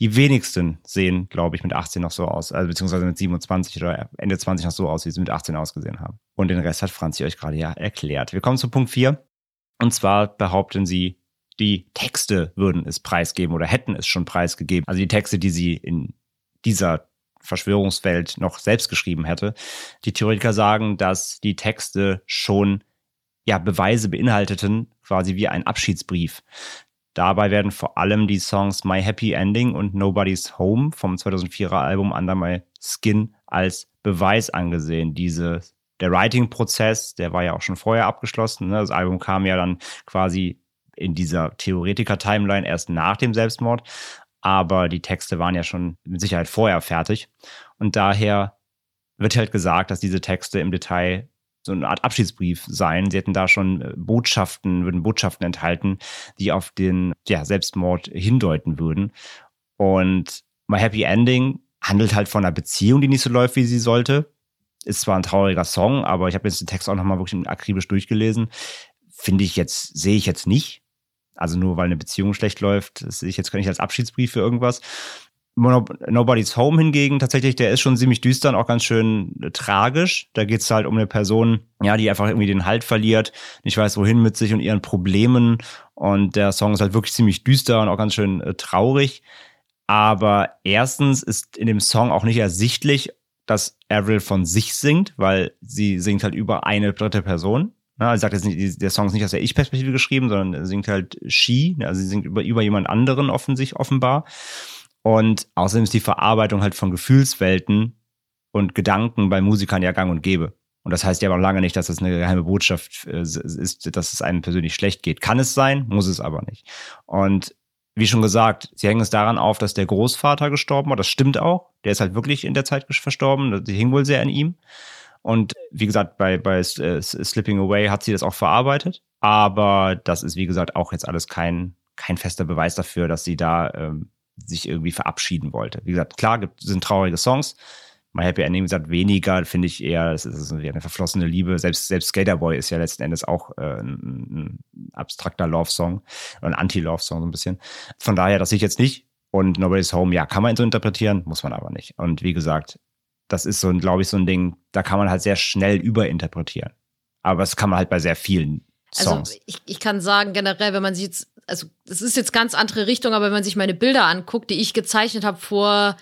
Die wenigsten sehen, glaube ich, mit 18 noch so aus, also beziehungsweise mit 27 oder Ende 20 noch so aus, wie sie mit 18 ausgesehen haben. Und den Rest hat Franzi euch gerade ja erklärt. Wir kommen zu Punkt 4. Und zwar behaupten sie, die Texte würden es preisgeben oder hätten es schon preisgegeben. Also die Texte, die sie in dieser Verschwörungswelt noch selbst geschrieben hätte. Die Theoretiker sagen, dass die Texte schon ja Beweise beinhalteten, quasi wie ein Abschiedsbrief. Dabei werden vor allem die Songs My Happy Ending und Nobody's Home vom 2004er Album Under My Skin als Beweis angesehen. Diese, der Writing-Prozess, der war ja auch schon vorher abgeschlossen. Ne? Das Album kam ja dann quasi in dieser Theoretiker-Timeline erst nach dem Selbstmord. Aber die Texte waren ja schon mit Sicherheit vorher fertig. Und daher wird halt gesagt, dass diese Texte im Detail so eine Art Abschiedsbrief seien. Sie hätten da schon äh, Botschaften, würden Botschaften enthalten, die auf den ja, Selbstmord hindeuten würden. Und My Happy Ending handelt halt von einer Beziehung, die nicht so läuft, wie sie sollte. Ist zwar ein trauriger Song, aber ich habe jetzt den Text auch nochmal wirklich akribisch durchgelesen. Finde ich jetzt, sehe ich jetzt nicht. Also nur weil eine Beziehung schlecht läuft, das sehe ich jetzt gar nicht als Abschiedsbrief für irgendwas. Nobody's Home hingegen, tatsächlich, der ist schon ziemlich düster und auch ganz schön äh, tragisch. Da geht es halt um eine Person, ja, die einfach irgendwie den Halt verliert, nicht weiß, wohin mit sich und ihren Problemen. Und der Song ist halt wirklich ziemlich düster und auch ganz schön äh, traurig. Aber erstens ist in dem Song auch nicht ersichtlich, dass Avril von sich singt, weil sie singt halt über eine dritte Person. Ja, sie sagt jetzt nicht, der Song ist nicht aus der Ich-Perspektive geschrieben, sondern singt halt she, also sie singt über, über jemand anderen offensichtlich offenbar. Und außerdem ist die Verarbeitung halt von Gefühlswelten und Gedanken bei Musikern ja gang und gäbe. Und das heißt ja aber lange nicht, dass das eine geheime Botschaft äh, ist, dass es einem persönlich schlecht geht. Kann es sein, muss es aber nicht. Und wie schon gesagt, sie hängen es daran auf, dass der Großvater gestorben war. Das stimmt auch. Der ist halt wirklich in der Zeit verstorben. Sie hing wohl sehr an ihm. Und wie gesagt, bei, bei äh, Slipping Away hat sie das auch verarbeitet. Aber das ist, wie gesagt, auch jetzt alles kein, kein fester Beweis dafür, dass sie da ähm, sich irgendwie verabschieden wollte. Wie gesagt, klar, gibt, sind traurige Songs. My Happy Ending, gesagt, weniger finde ich eher, es ist eine verflossene Liebe. Selbst, selbst Skaterboy ist ja letzten Endes auch äh, ein, ein abstrakter Love-Song, ein Anti-Love-Song so ein bisschen. Von daher, das sehe ich jetzt nicht. Und Nobody's Home, ja, kann man so interpretieren, muss man aber nicht. Und wie gesagt, das ist so, glaube ich, so ein Ding, da kann man halt sehr schnell überinterpretieren. Aber das kann man halt bei sehr vielen also, Songs. Also ich, ich kann sagen, generell, wenn man sich jetzt also das ist jetzt ganz andere Richtung, aber wenn man sich meine Bilder anguckt, die ich gezeichnet habe vor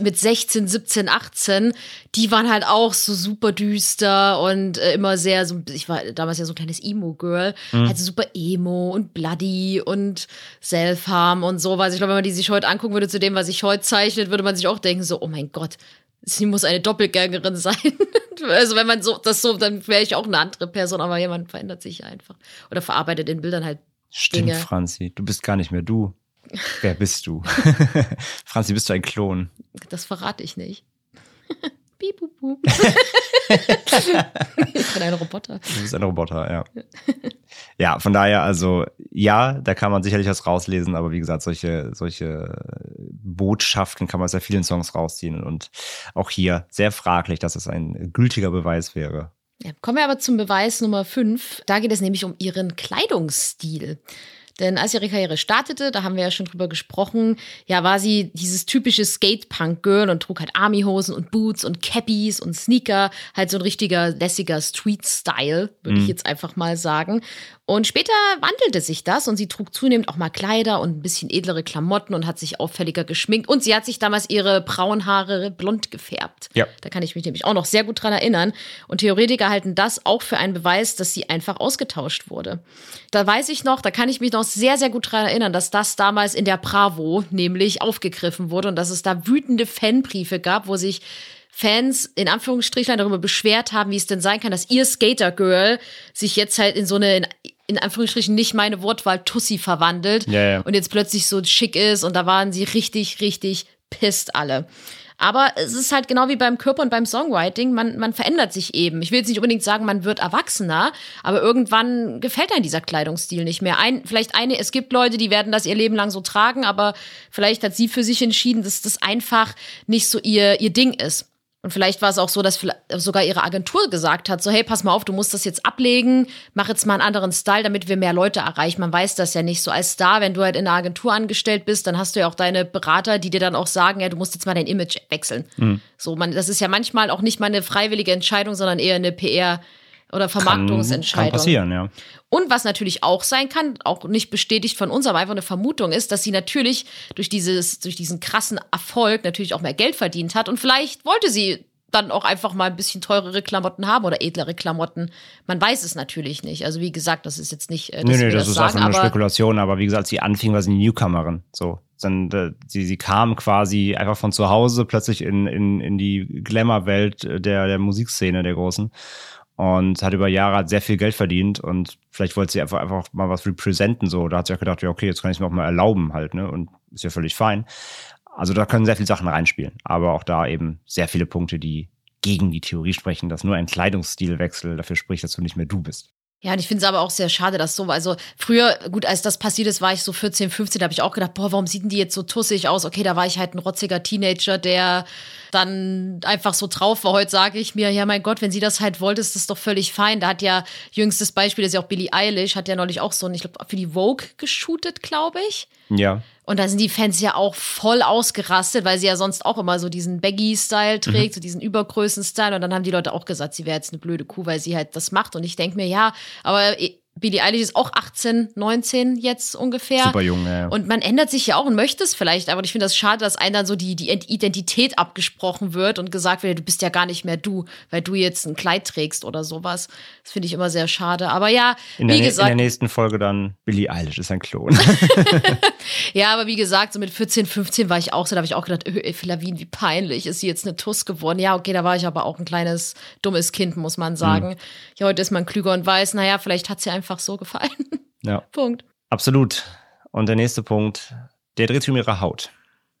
mit 16, 17, 18, die waren halt auch so super düster und äh, immer sehr so, ich war damals ja so ein kleines Emo-Girl, mhm. halt super Emo und Bloody und Self-Harm und so, weil ich glaube, wenn man die sich heute angucken würde zu dem, was ich heute zeichnet, würde man sich auch denken so, oh mein Gott, sie muss eine Doppelgängerin sein. also wenn man so das so, dann wäre ich auch eine andere Person, aber jemand verändert sich einfach oder verarbeitet in Bildern halt Stimmt, Dinge. Franzi, du bist gar nicht mehr du. Wer bist du? Franzi, bist du ein Klon? Das verrate ich nicht. Piep, bup, bup. ich bin ein Roboter. Du bist ein Roboter, ja. Ja, von daher, also ja, da kann man sicherlich was rauslesen, aber wie gesagt, solche, solche Botschaften kann man aus sehr vielen Songs rausziehen und auch hier sehr fraglich, dass es ein gültiger Beweis wäre. Ja, kommen wir aber zum Beweis Nummer 5. Da geht es nämlich um ihren Kleidungsstil. Denn als ihre Karriere startete, da haben wir ja schon drüber gesprochen, ja, war sie dieses typische Skate-Punk-Girl und trug halt Army-Hosen und Boots und Cappies und Sneaker, halt so ein richtiger lässiger Street-Style, würde mhm. ich jetzt einfach mal sagen. Und später wandelte sich das und sie trug zunehmend auch mal Kleider und ein bisschen edlere Klamotten und hat sich auffälliger geschminkt. Und sie hat sich damals ihre braunen Haare blond gefärbt. Ja. Da kann ich mich nämlich auch noch sehr gut dran erinnern. Und Theoretiker halten das auch für einen Beweis, dass sie einfach ausgetauscht wurde. Da weiß ich noch, da kann ich mich noch sehr, sehr gut dran erinnern, dass das damals in der Bravo nämlich aufgegriffen wurde und dass es da wütende Fanbriefe gab, wo sich Fans in Anführungsstrichen darüber beschwert haben, wie es denn sein kann, dass ihr Skater Girl sich jetzt halt in so eine in, in Anführungsstrichen nicht meine Wortwahl Tussi verwandelt ja, ja. und jetzt plötzlich so schick ist und da waren sie richtig richtig pisst alle. Aber es ist halt genau wie beim Körper und beim Songwriting, man, man verändert sich eben. Ich will jetzt nicht unbedingt sagen, man wird erwachsener, aber irgendwann gefällt einem dieser Kleidungsstil nicht mehr. Ein, vielleicht eine, es gibt Leute, die werden das ihr Leben lang so tragen, aber vielleicht hat sie für sich entschieden, dass das einfach nicht so ihr, ihr Ding ist. Und vielleicht war es auch so, dass sogar ihre Agentur gesagt hat, so hey, pass mal auf, du musst das jetzt ablegen, mach jetzt mal einen anderen Style, damit wir mehr Leute erreichen. Man weiß das ja nicht so als Star, wenn du halt in einer Agentur angestellt bist, dann hast du ja auch deine Berater, die dir dann auch sagen, ja, du musst jetzt mal dein Image wechseln. Mhm. So, man, das ist ja manchmal auch nicht mal eine freiwillige Entscheidung, sondern eher eine PR oder Vermarktungsentscheidung. Kann, kann passieren, ja. Und was natürlich auch sein kann, auch nicht bestätigt von uns, aber einfach eine Vermutung ist, dass sie natürlich durch, dieses, durch diesen krassen Erfolg natürlich auch mehr Geld verdient hat und vielleicht wollte sie dann auch einfach mal ein bisschen teurere Klamotten haben oder edlere Klamotten. Man weiß es natürlich nicht. Also wie gesagt, das ist jetzt nicht. Äh, nee, nee, das, das ist sagen, einfach eine Spekulation, aber wie gesagt, sie anfing, war sie eine Newcomerin. So. Dann, äh, sie, sie kam quasi einfach von zu Hause plötzlich in, in, in die Glamour-Welt der, der Musikszene der Großen und hat über Jahre sehr viel Geld verdient und vielleicht wollte sie einfach, einfach mal was representen so. Da hat sie auch gedacht, ja, okay, jetzt kann ich es mir auch mal erlauben halt, ne? Und ist ja völlig fein. Also da können sehr viele Sachen reinspielen, aber auch da eben sehr viele Punkte, die gegen die Theorie sprechen, dass nur ein Kleidungsstilwechsel dafür spricht, dass du nicht mehr du bist. Ja, und ich finde es aber auch sehr schade, dass so, also früher, gut, als das passiert ist, war ich so 14, 15, da habe ich auch gedacht, boah, warum sieht denn die jetzt so tussig aus? Okay, da war ich halt ein rotziger Teenager, der dann einfach so drauf war. Heute sage ich mir, ja, mein Gott, wenn sie das halt wollte, ist das doch völlig fein. Da hat ja, jüngstes Beispiel das ist ja auch Billie Eilish, hat ja neulich auch so, ich glaube, für die Vogue geshootet, glaube ich. Ja. Und da sind die Fans ja auch voll ausgerastet, weil sie ja sonst auch immer so diesen Baggy-Style trägt, so diesen Übergrößen-Style. Und dann haben die Leute auch gesagt, sie wäre jetzt eine blöde Kuh, weil sie halt das macht. Und ich denke mir, ja, aber Billie Eilish ist auch 18, 19 jetzt ungefähr. Super jung, ja. Und man ändert sich ja auch und möchte es vielleicht, aber ich finde das schade, dass einem dann so die, die Identität abgesprochen wird und gesagt wird, du bist ja gar nicht mehr du, weil du jetzt ein Kleid trägst oder sowas. Das finde ich immer sehr schade. Aber ja, in wie der, gesagt. In der nächsten Folge dann Billie Eilish ist ein Klon. ja, aber wie gesagt, so mit 14, 15 war ich auch so, da habe ich auch gedacht, öh, Lavin, wie peinlich, ist sie jetzt eine Tuss geworden? Ja, okay, da war ich aber auch ein kleines, dummes Kind, muss man sagen. Mhm. Ja, heute ist man klüger und weiß, naja, vielleicht hat sie einfach so gefallen. Ja. Punkt. Absolut. Und der nächste Punkt, der dreht sich um ihre Haut.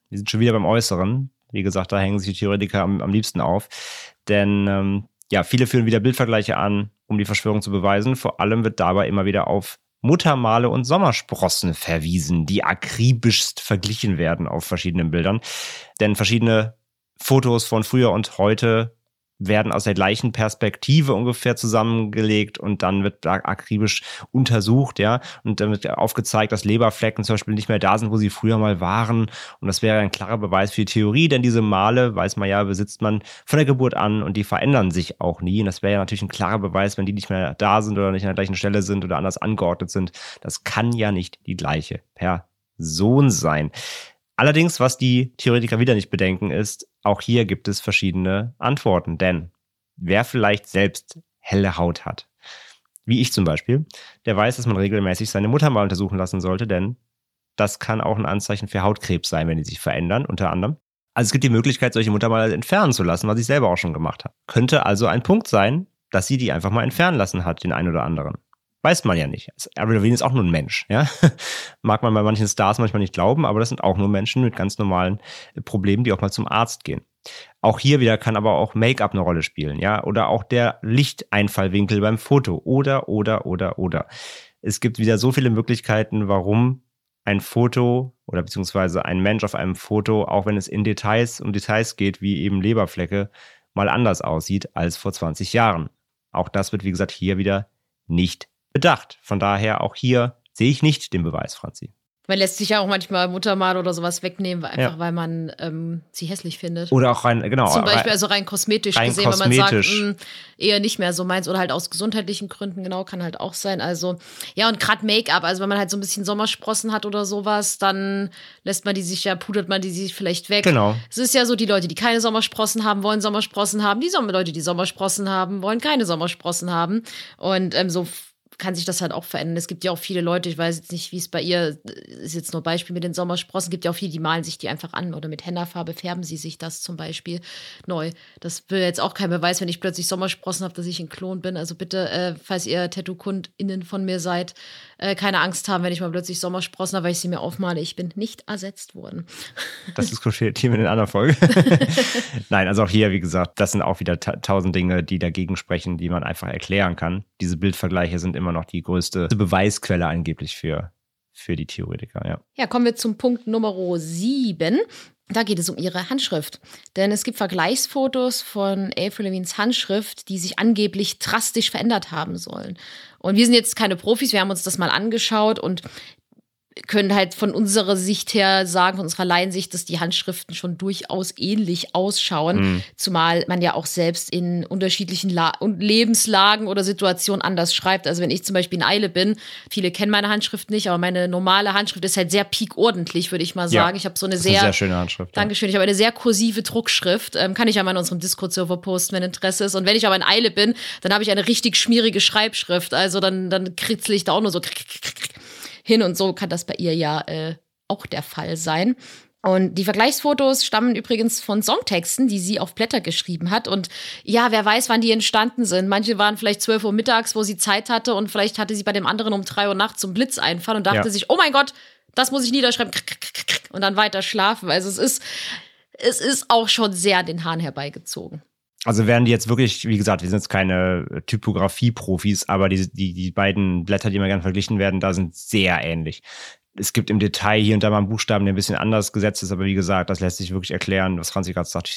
Wir sind schon wieder beim Äußeren. Wie gesagt, da hängen sich die Theoretiker am, am liebsten auf. Denn ähm, ja, viele führen wieder Bildvergleiche an, um die Verschwörung zu beweisen. Vor allem wird dabei immer wieder auf Muttermale und Sommersprossen verwiesen, die akribischst verglichen werden auf verschiedenen Bildern. Denn verschiedene Fotos von früher und heute werden aus der gleichen Perspektive ungefähr zusammengelegt und dann wird akribisch untersucht, ja, und dann wird aufgezeigt, dass Leberflecken zum Beispiel nicht mehr da sind, wo sie früher mal waren. Und das wäre ein klarer Beweis für die Theorie, denn diese Male, weiß man ja, besitzt man von der Geburt an und die verändern sich auch nie. Und das wäre ja natürlich ein klarer Beweis, wenn die nicht mehr da sind oder nicht an der gleichen Stelle sind oder anders angeordnet sind. Das kann ja nicht die gleiche Person sein. Allerdings, was die Theoretiker wieder nicht bedenken, ist, auch hier gibt es verschiedene Antworten. Denn wer vielleicht selbst helle Haut hat, wie ich zum Beispiel, der weiß, dass man regelmäßig seine Mutter mal untersuchen lassen sollte, denn das kann auch ein Anzeichen für Hautkrebs sein, wenn die sich verändern, unter anderem. Also es gibt die Möglichkeit, solche Mutter mal entfernen zu lassen, was ich selber auch schon gemacht habe. Könnte also ein Punkt sein, dass sie die einfach mal entfernen lassen hat, den einen oder anderen. Weiß man ja nicht. Avril Lavigne ist auch nur ein Mensch, ja. Mag man bei manchen Stars manchmal nicht glauben, aber das sind auch nur Menschen mit ganz normalen äh, Problemen, die auch mal zum Arzt gehen. Auch hier wieder kann aber auch Make-up eine Rolle spielen, ja, oder auch der Lichteinfallwinkel beim Foto oder, oder, oder, oder. Es gibt wieder so viele Möglichkeiten, warum ein Foto oder beziehungsweise ein Mensch auf einem Foto, auch wenn es in Details um Details geht, wie eben Leberflecke, mal anders aussieht als vor 20 Jahren. Auch das wird, wie gesagt, hier wieder nicht bedacht. Von daher auch hier sehe ich nicht den Beweis, Franzi. Man lässt sich ja auch manchmal Muttermal oder sowas wegnehmen, einfach ja. weil man ähm, sie hässlich findet. Oder auch rein, genau. Zum Beispiel, also rein kosmetisch rein gesehen, kosmetisch. wenn man sagt, mh, eher nicht mehr so meins oder halt aus gesundheitlichen Gründen, genau, kann halt auch sein. Also, ja, und gerade Make-up, also wenn man halt so ein bisschen Sommersprossen hat oder sowas, dann lässt man die sich ja, pudert man die sich vielleicht weg. Genau. Es ist ja so, die Leute, die keine Sommersprossen haben, wollen Sommersprossen haben. Die Leute, die Sommersprossen haben, wollen keine Sommersprossen haben. Und ähm, so kann sich das halt auch verändern. Es gibt ja auch viele Leute, ich weiß jetzt nicht, wie es bei ihr ist jetzt nur Beispiel mit den Sommersprossen, es gibt ja auch viele, die malen sich die einfach an oder mit Hennafarbe färben sie sich das zum Beispiel neu. Das will jetzt auch kein Beweis, wenn ich plötzlich Sommersprossen habe, dass ich ein Klon bin. Also bitte, äh, falls ihr Tattoo-KundInnen von mir seid, äh, keine Angst haben, wenn ich mal plötzlich Sommersprossen habe, weil ich sie mir aufmale. Ich bin nicht ersetzt worden. Das diskutiert Team in einer anderen Folge. Nein, also auch hier, wie gesagt, das sind auch wieder tausend Dinge, die dagegen sprechen, die man einfach erklären kann. Diese Bildvergleiche sind immer noch die größte Beweisquelle angeblich für, für die Theoretiker, ja. Ja, kommen wir zum Punkt Nummer sieben. Da geht es um ihre Handschrift. Denn es gibt Vergleichsfotos von Avril Lavigne's Handschrift, die sich angeblich drastisch verändert haben sollen. Und wir sind jetzt keine Profis, wir haben uns das mal angeschaut und können halt von unserer Sicht her sagen, von unserer Laiensicht, dass die Handschriften schon durchaus ähnlich ausschauen, mhm. zumal man ja auch selbst in unterschiedlichen La Lebenslagen oder Situationen anders schreibt. Also wenn ich zum Beispiel in Eile bin, viele kennen meine Handschrift nicht, aber meine normale Handschrift ist halt sehr piekordentlich, würde ich mal sagen. Ja, ich habe so eine sehr, eine sehr schöne Handschrift. Dankeschön. Ich habe eine sehr kursive Druckschrift. Ähm, kann ich ja mal in unserem Discord-Server posten, wenn Interesse ist. Und wenn ich aber in Eile bin, dann habe ich eine richtig schmierige Schreibschrift. Also dann, dann kritzel ich da auch nur so hin und so kann das bei ihr ja äh, auch der Fall sein. Und die Vergleichsfotos stammen übrigens von Songtexten, die sie auf Blätter geschrieben hat. Und ja, wer weiß, wann die entstanden sind. Manche waren vielleicht 12 Uhr mittags, wo sie Zeit hatte und vielleicht hatte sie bei dem anderen um 3 Uhr nachts zum Blitzeinfall und dachte ja. sich, oh mein Gott, das muss ich niederschreiben und dann weiter schlafen. Also es ist, es ist auch schon sehr den Hahn herbeigezogen. Also wären die jetzt wirklich, wie gesagt, wir sind jetzt keine Typografie-Profis, aber die, die, die beiden Blätter, die immer gerne verglichen werden, da sind sehr ähnlich es gibt im Detail hier und da mal einen Buchstaben, der ein bisschen anders gesetzt ist, aber wie gesagt, das lässt sich wirklich erklären, was Franzi gerade sagt,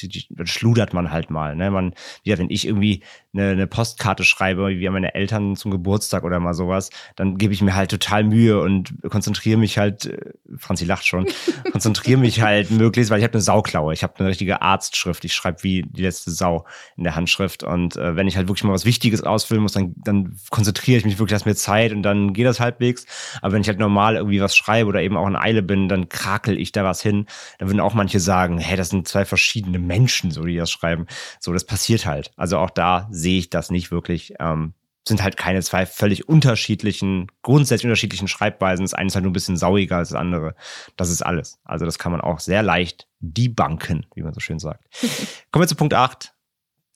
schludert man halt mal. Ne? Man, ja, wenn ich irgendwie eine, eine Postkarte schreibe, wie an meine Eltern zum Geburtstag oder mal sowas, dann gebe ich mir halt total Mühe und konzentriere mich halt, äh, Franzi lacht schon, konzentriere mich halt möglichst, weil ich habe eine Sauklaue, ich habe eine richtige Arztschrift, ich schreibe wie die letzte Sau in der Handschrift und äh, wenn ich halt wirklich mal was Wichtiges ausfüllen muss, dann, dann konzentriere ich mich wirklich, lass mir Zeit und dann geht das halbwegs, aber wenn ich halt normal irgendwie was schreibe, oder eben auch in Eile bin, dann krakel ich da was hin. Dann würden auch manche sagen, hey, das sind zwei verschiedene Menschen, so die das schreiben. So, das passiert halt. Also auch da sehe ich das nicht wirklich. Ähm, sind halt keine zwei völlig unterschiedlichen, grundsätzlich unterschiedlichen Schreibweisen. Das eine ist halt nur ein bisschen sauiger als das andere. Das ist alles. Also das kann man auch sehr leicht debunken, wie man so schön sagt. Kommen wir zu Punkt 8.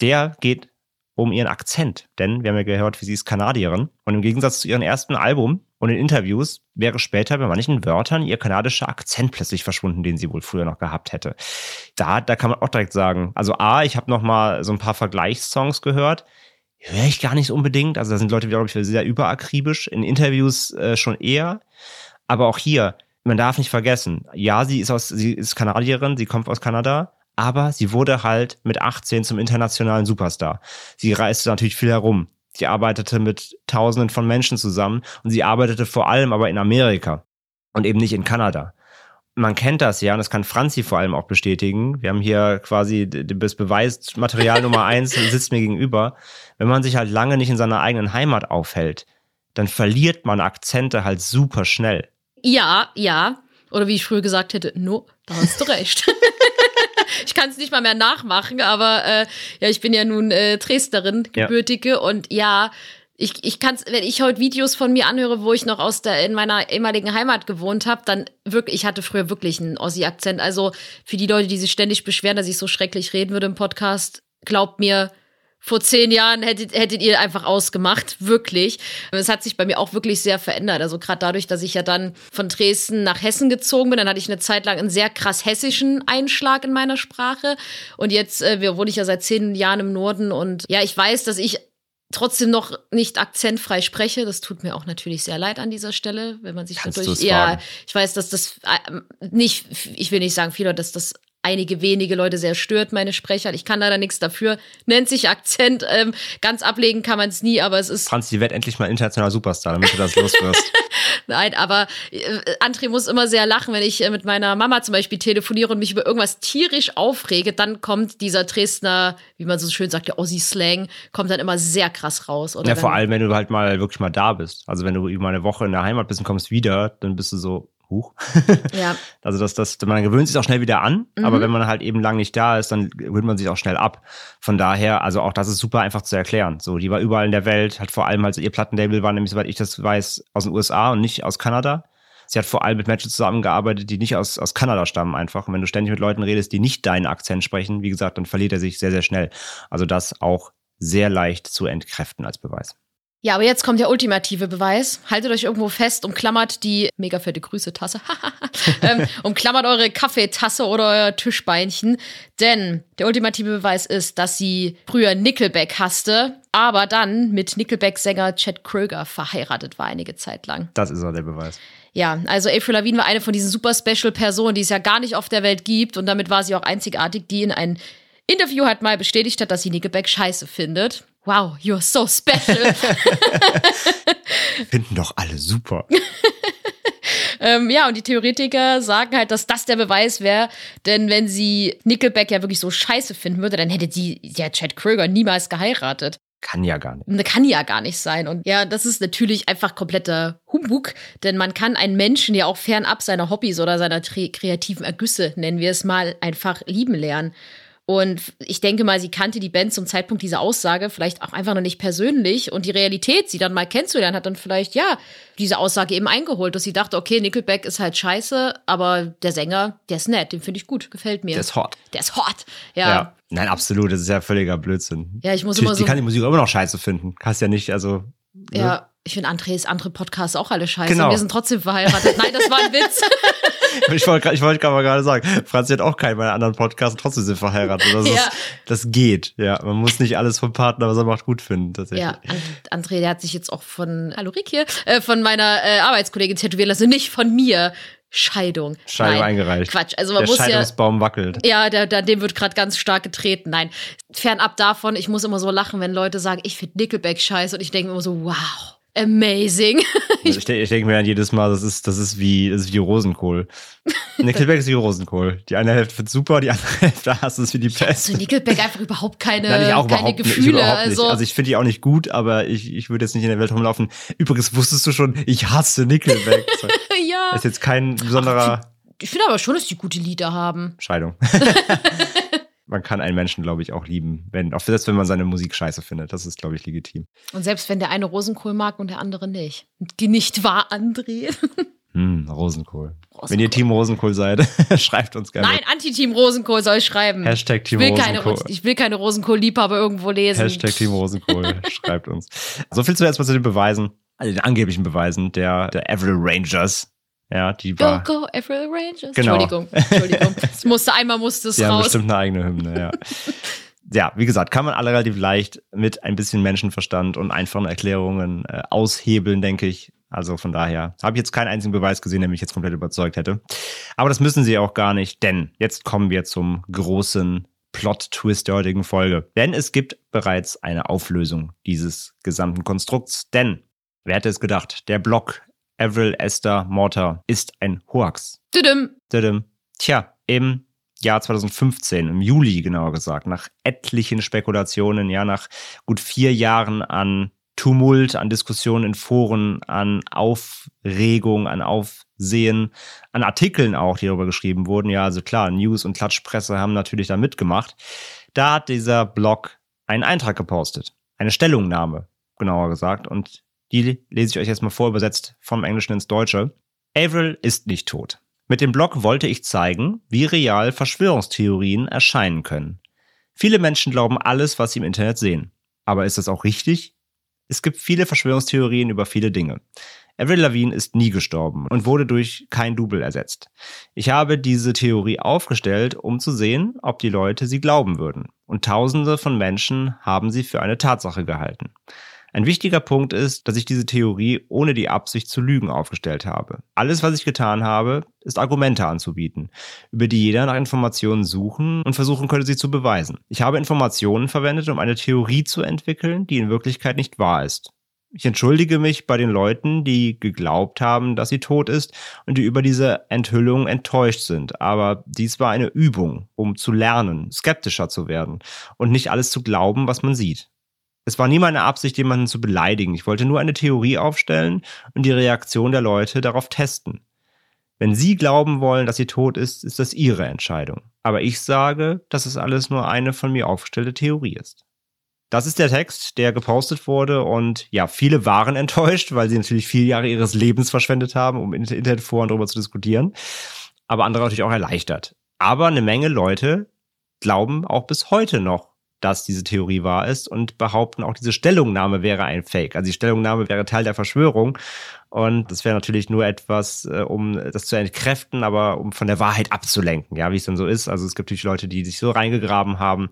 Der geht um ihren Akzent. Denn wir haben ja gehört, wie sie ist Kanadierin. Und im Gegensatz zu ihrem ersten Album und in Interviews wäre später bei manchen Wörtern ihr kanadischer Akzent plötzlich verschwunden, den sie wohl früher noch gehabt hätte. Da, da kann man auch direkt sagen, also A, ich habe noch mal so ein paar Vergleichssongs gehört, höre ich gar nicht unbedingt. Also da sind Leute, glaube ich, sehr überakribisch. In Interviews äh, schon eher. Aber auch hier, man darf nicht vergessen, ja, sie ist aus, sie ist Kanadierin, sie kommt aus Kanada, aber sie wurde halt mit 18 zum internationalen Superstar. Sie reiste natürlich viel herum. Sie arbeitete mit Tausenden von Menschen zusammen und sie arbeitete vor allem aber in Amerika und eben nicht in Kanada. Man kennt das ja, und das kann Franzi vor allem auch bestätigen. Wir haben hier quasi das Beweismaterial Nummer eins, sitzt mir gegenüber. Wenn man sich halt lange nicht in seiner eigenen Heimat aufhält, dann verliert man Akzente halt super schnell. Ja, ja. Oder wie ich früher gesagt hätte, no, da hast du recht. ich kann es nicht mal mehr nachmachen, aber äh, ja, ich bin ja nun äh, Dresdnerin, gebürtige ja. und ja, ich, ich kann wenn ich heute Videos von mir anhöre, wo ich noch aus der in meiner ehemaligen Heimat gewohnt habe, dann wirklich, ich hatte früher wirklich einen Ossi-Akzent. Also für die Leute, die sich ständig beschweren, dass ich so schrecklich reden würde im Podcast, glaubt mir, vor zehn Jahren hättet, hättet ihr einfach ausgemacht, wirklich. Es hat sich bei mir auch wirklich sehr verändert. Also gerade dadurch, dass ich ja dann von Dresden nach Hessen gezogen bin, dann hatte ich eine Zeit lang einen sehr krass hessischen Einschlag in meiner Sprache. Und jetzt äh, wohne ich ja seit zehn Jahren im Norden und ja, ich weiß, dass ich trotzdem noch nicht akzentfrei spreche. Das tut mir auch natürlich sehr leid an dieser Stelle, wenn man sich Kannst dadurch. Ja, ich weiß, dass das äh, nicht, ich will nicht sagen viele, dass das einige wenige Leute sehr stört, meine Sprecher. Ich kann leider nichts dafür. Nennt sich Akzent. Ähm, ganz ablegen kann man es nie, aber es ist. Franz, die wird endlich mal internationaler Superstar, damit du das loswirst. Nein, aber äh, André muss immer sehr lachen, wenn ich äh, mit meiner Mama zum Beispiel telefoniere und mich über irgendwas tierisch aufrege, dann kommt dieser Dresdner, wie man so schön sagt, der Ossi-Slang, kommt dann immer sehr krass raus. Ja, vor allem, wenn du halt mal wirklich mal da bist. Also wenn du über eine Woche in der Heimat bist und kommst wieder, dann bist du so, Huch. Ja. also das, das, man gewöhnt sich auch schnell wieder an, mhm. aber wenn man halt eben lang nicht da ist, dann gewöhnt man sich auch schnell ab. Von daher, also auch das ist super einfach zu erklären. So, die war überall in der Welt, hat vor allem halt ihr Plattenlabel war nämlich, soweit ich das weiß, aus den USA und nicht aus Kanada. Sie hat vor allem mit Menschen zusammengearbeitet, die nicht aus, aus Kanada stammen einfach. Und wenn du ständig mit Leuten redest, die nicht deinen Akzent sprechen, wie gesagt, dann verliert er sich sehr, sehr schnell. Also das auch sehr leicht zu entkräften als Beweis. Ja, aber jetzt kommt der ultimative Beweis. Haltet euch irgendwo fest, umklammert die mega fette Grüße-Tasse. ähm, umklammert eure Kaffeetasse oder euer Tischbeinchen. Denn der ultimative Beweis ist, dass sie früher Nickelback hasste, aber dann mit Nickelback-Sänger Chad Kröger verheiratet war einige Zeit lang. Das ist auch der Beweis. Ja, also Avril Lavigne war eine von diesen super Special-Personen, die es ja gar nicht auf der Welt gibt. Und damit war sie auch einzigartig, die in ein Interview hat mal bestätigt hat, dass sie Nickelback scheiße findet. Wow, you're so special. Finden doch alle super. ähm, ja, und die Theoretiker sagen halt, dass das der Beweis wäre, denn wenn sie Nickelback ja wirklich so scheiße finden würde, dann hätte sie ja Chad Kröger niemals geheiratet. Kann ja gar nicht. Kann ja gar nicht sein. Und ja, das ist natürlich einfach kompletter Humbug, denn man kann einen Menschen ja auch fernab seiner Hobbys oder seiner kreativen Ergüsse, nennen wir es mal, einfach lieben lernen. Und ich denke mal, sie kannte die Band zum Zeitpunkt dieser Aussage vielleicht auch einfach noch nicht persönlich und die Realität, sie dann mal kennenzulernen, hat dann vielleicht, ja, diese Aussage eben eingeholt, dass sie dachte, okay, Nickelback ist halt scheiße, aber der Sänger, der ist nett, den finde ich gut, gefällt mir. Der ist hot. Der ist hot, ja. ja. Nein, absolut, das ist ja völliger Blödsinn. Ja, ich muss immer so. Die kann die Musik immer noch scheiße finden. Kannst ja nicht, also. Ne? Ja, Ich finde Andres andere Podcasts auch alle scheiße. Genau. Und wir sind trotzdem verheiratet. Nein, das war ein Witz. Ich wollte ich wollte gerade sagen, Franzi hat auch keinen meiner anderen Podcasts trotzdem sind verheiratet. Das, Ja. ist, das geht. Ja, man muss nicht alles vom Partner, was er macht, gut finden. Tatsächlich. Ja, And André, der hat sich jetzt auch von, hallo Rick hier, äh, von meiner äh, Arbeitskollegin tätowieren lassen, nicht von mir. Scheidung. Scheidung Nein, eingereicht. Quatsch. Also man Der muss ja. Scheidungsbaum wackelt. Ja, der, der, dem wird gerade ganz stark getreten. Nein, fernab davon, ich muss immer so lachen, wenn Leute sagen, ich finde Nickelback scheiße und ich denke immer so, wow, amazing. Also ich, denke- ich denke mir dann jedes Mal, das ist, das ist wie, das ist wie Rosenkohl. Nickelback ist wie Rosenkohl. Die eine Hälfte wird super, die andere Hälfte hasst es wie die Pest. Zu Nickelback einfach überhaupt keine, Nein, ich auch keine überhaupt nicht. Ich Gefühle. überhaupt also, Also ich finde die auch nicht gut, aber ich, ich würde jetzt nicht in der Welt rumlaufen. Übrigens wusstest du schon, ich hasse Nickelback. Das ja. ist jetzt kein besonderer Ich finde aber schon, dass die gute Lieder haben. Scheidung. man kann einen Menschen, glaube ich, auch lieben, wenn, auch selbst wenn man seine Musik scheiße findet. Das ist, glaube ich, legitim. Und selbst wenn der eine Rosenkohl mag und der andere nicht. Nicht wahr, André? Hm, Rosenkohl. Rosenkohl. Wenn ihr Team Rosenkohl seid, schreibt uns gerne. Nein, Anti-Team Rosenkohl soll ich schreiben. Hashtag ich Team will keine, Rosenkohl. ich will keine Rosenkohl-Liebhaber irgendwo lesen. Hashtag Team Rosenkohl, schreibt uns. So viel zuerst mal zu den Beweisen, also den angeblichen Beweisen der, der Avril Rangers. Ja, die Go, war, go, Avril Rangers. Genau. Entschuldigung, Entschuldigung. Es musste, einmal musste es die haben raus. bestimmt eine eigene Hymne, ja. Ja, wie gesagt, kann man alle relativ leicht mit ein bisschen Menschenverstand und einfachen Erklärungen äh, aushebeln, denke ich. Also von daher habe ich jetzt keinen einzigen Beweis gesehen, der mich jetzt komplett überzeugt hätte. Aber das müssen sie auch gar nicht, denn jetzt kommen wir zum großen Plot-Twist der heutigen Folge. Denn es gibt bereits eine Auflösung dieses gesamten Konstrukts. Denn, wer hätte es gedacht, der Block Avril Esther Mortar ist ein Hoax. Düdüm. Tadam. Tja, im Jahr 2015, im Juli genauer gesagt, nach etlichen Spekulationen, ja, nach gut vier Jahren an Tumult, an Diskussionen in Foren, an Aufregung, an Aufsehen, an Artikeln auch, die darüber geschrieben wurden. Ja, also klar, News und Klatschpresse haben natürlich da mitgemacht. Da hat dieser Blog einen Eintrag gepostet. Eine Stellungnahme, genauer gesagt. Und die lese ich euch jetzt mal vor, übersetzt vom Englischen ins Deutsche. Avril ist nicht tot. Mit dem Blog wollte ich zeigen, wie real Verschwörungstheorien erscheinen können. Viele Menschen glauben alles, was sie im Internet sehen. Aber ist das auch richtig? Es gibt viele Verschwörungstheorien über viele Dinge. Avril Lavigne ist nie gestorben und wurde durch kein Double ersetzt. Ich habe diese Theorie aufgestellt, um zu sehen, ob die Leute sie glauben würden. Und Tausende von Menschen haben sie für eine Tatsache gehalten. Ein wichtiger Punkt ist, dass ich diese Theorie ohne die Absicht zu lügen aufgestellt habe. Alles, was ich getan habe, ist Argumente anzubieten, über die jeder nach Informationen suchen und versuchen könnte, sie zu beweisen. Ich habe Informationen verwendet, um eine Theorie zu entwickeln, die in Wirklichkeit nicht wahr ist. Ich entschuldige mich bei den Leuten, die geglaubt haben, dass sie tot ist und die über diese Enthüllung enttäuscht sind. Aber dies war eine Übung, um zu lernen, skeptischer zu werden und nicht alles zu glauben, was man sieht. Es war nie meine Absicht, jemanden zu beleidigen. Ich wollte nur eine Theorie aufstellen und die Reaktion der Leute darauf testen. Wenn Sie glauben wollen, dass sie tot ist, ist das Ihre Entscheidung. Aber ich sage, dass es alles nur eine von mir aufgestellte Theorie ist. Das ist der Text, der gepostet wurde und ja, viele waren enttäuscht, weil sie natürlich vier Jahre ihres Lebens verschwendet haben, um in Internetforen darüber zu diskutieren. Aber andere natürlich auch erleichtert. Aber eine Menge Leute glauben auch bis heute noch, dass diese Theorie wahr ist und behaupten auch, diese Stellungnahme wäre ein Fake. Also die Stellungnahme wäre Teil der Verschwörung und das wäre natürlich nur etwas, äh, um das zu entkräften, aber um von der Wahrheit abzulenken, ja, wie es dann so ist. Also es gibt natürlich Leute, die sich so reingegraben haben.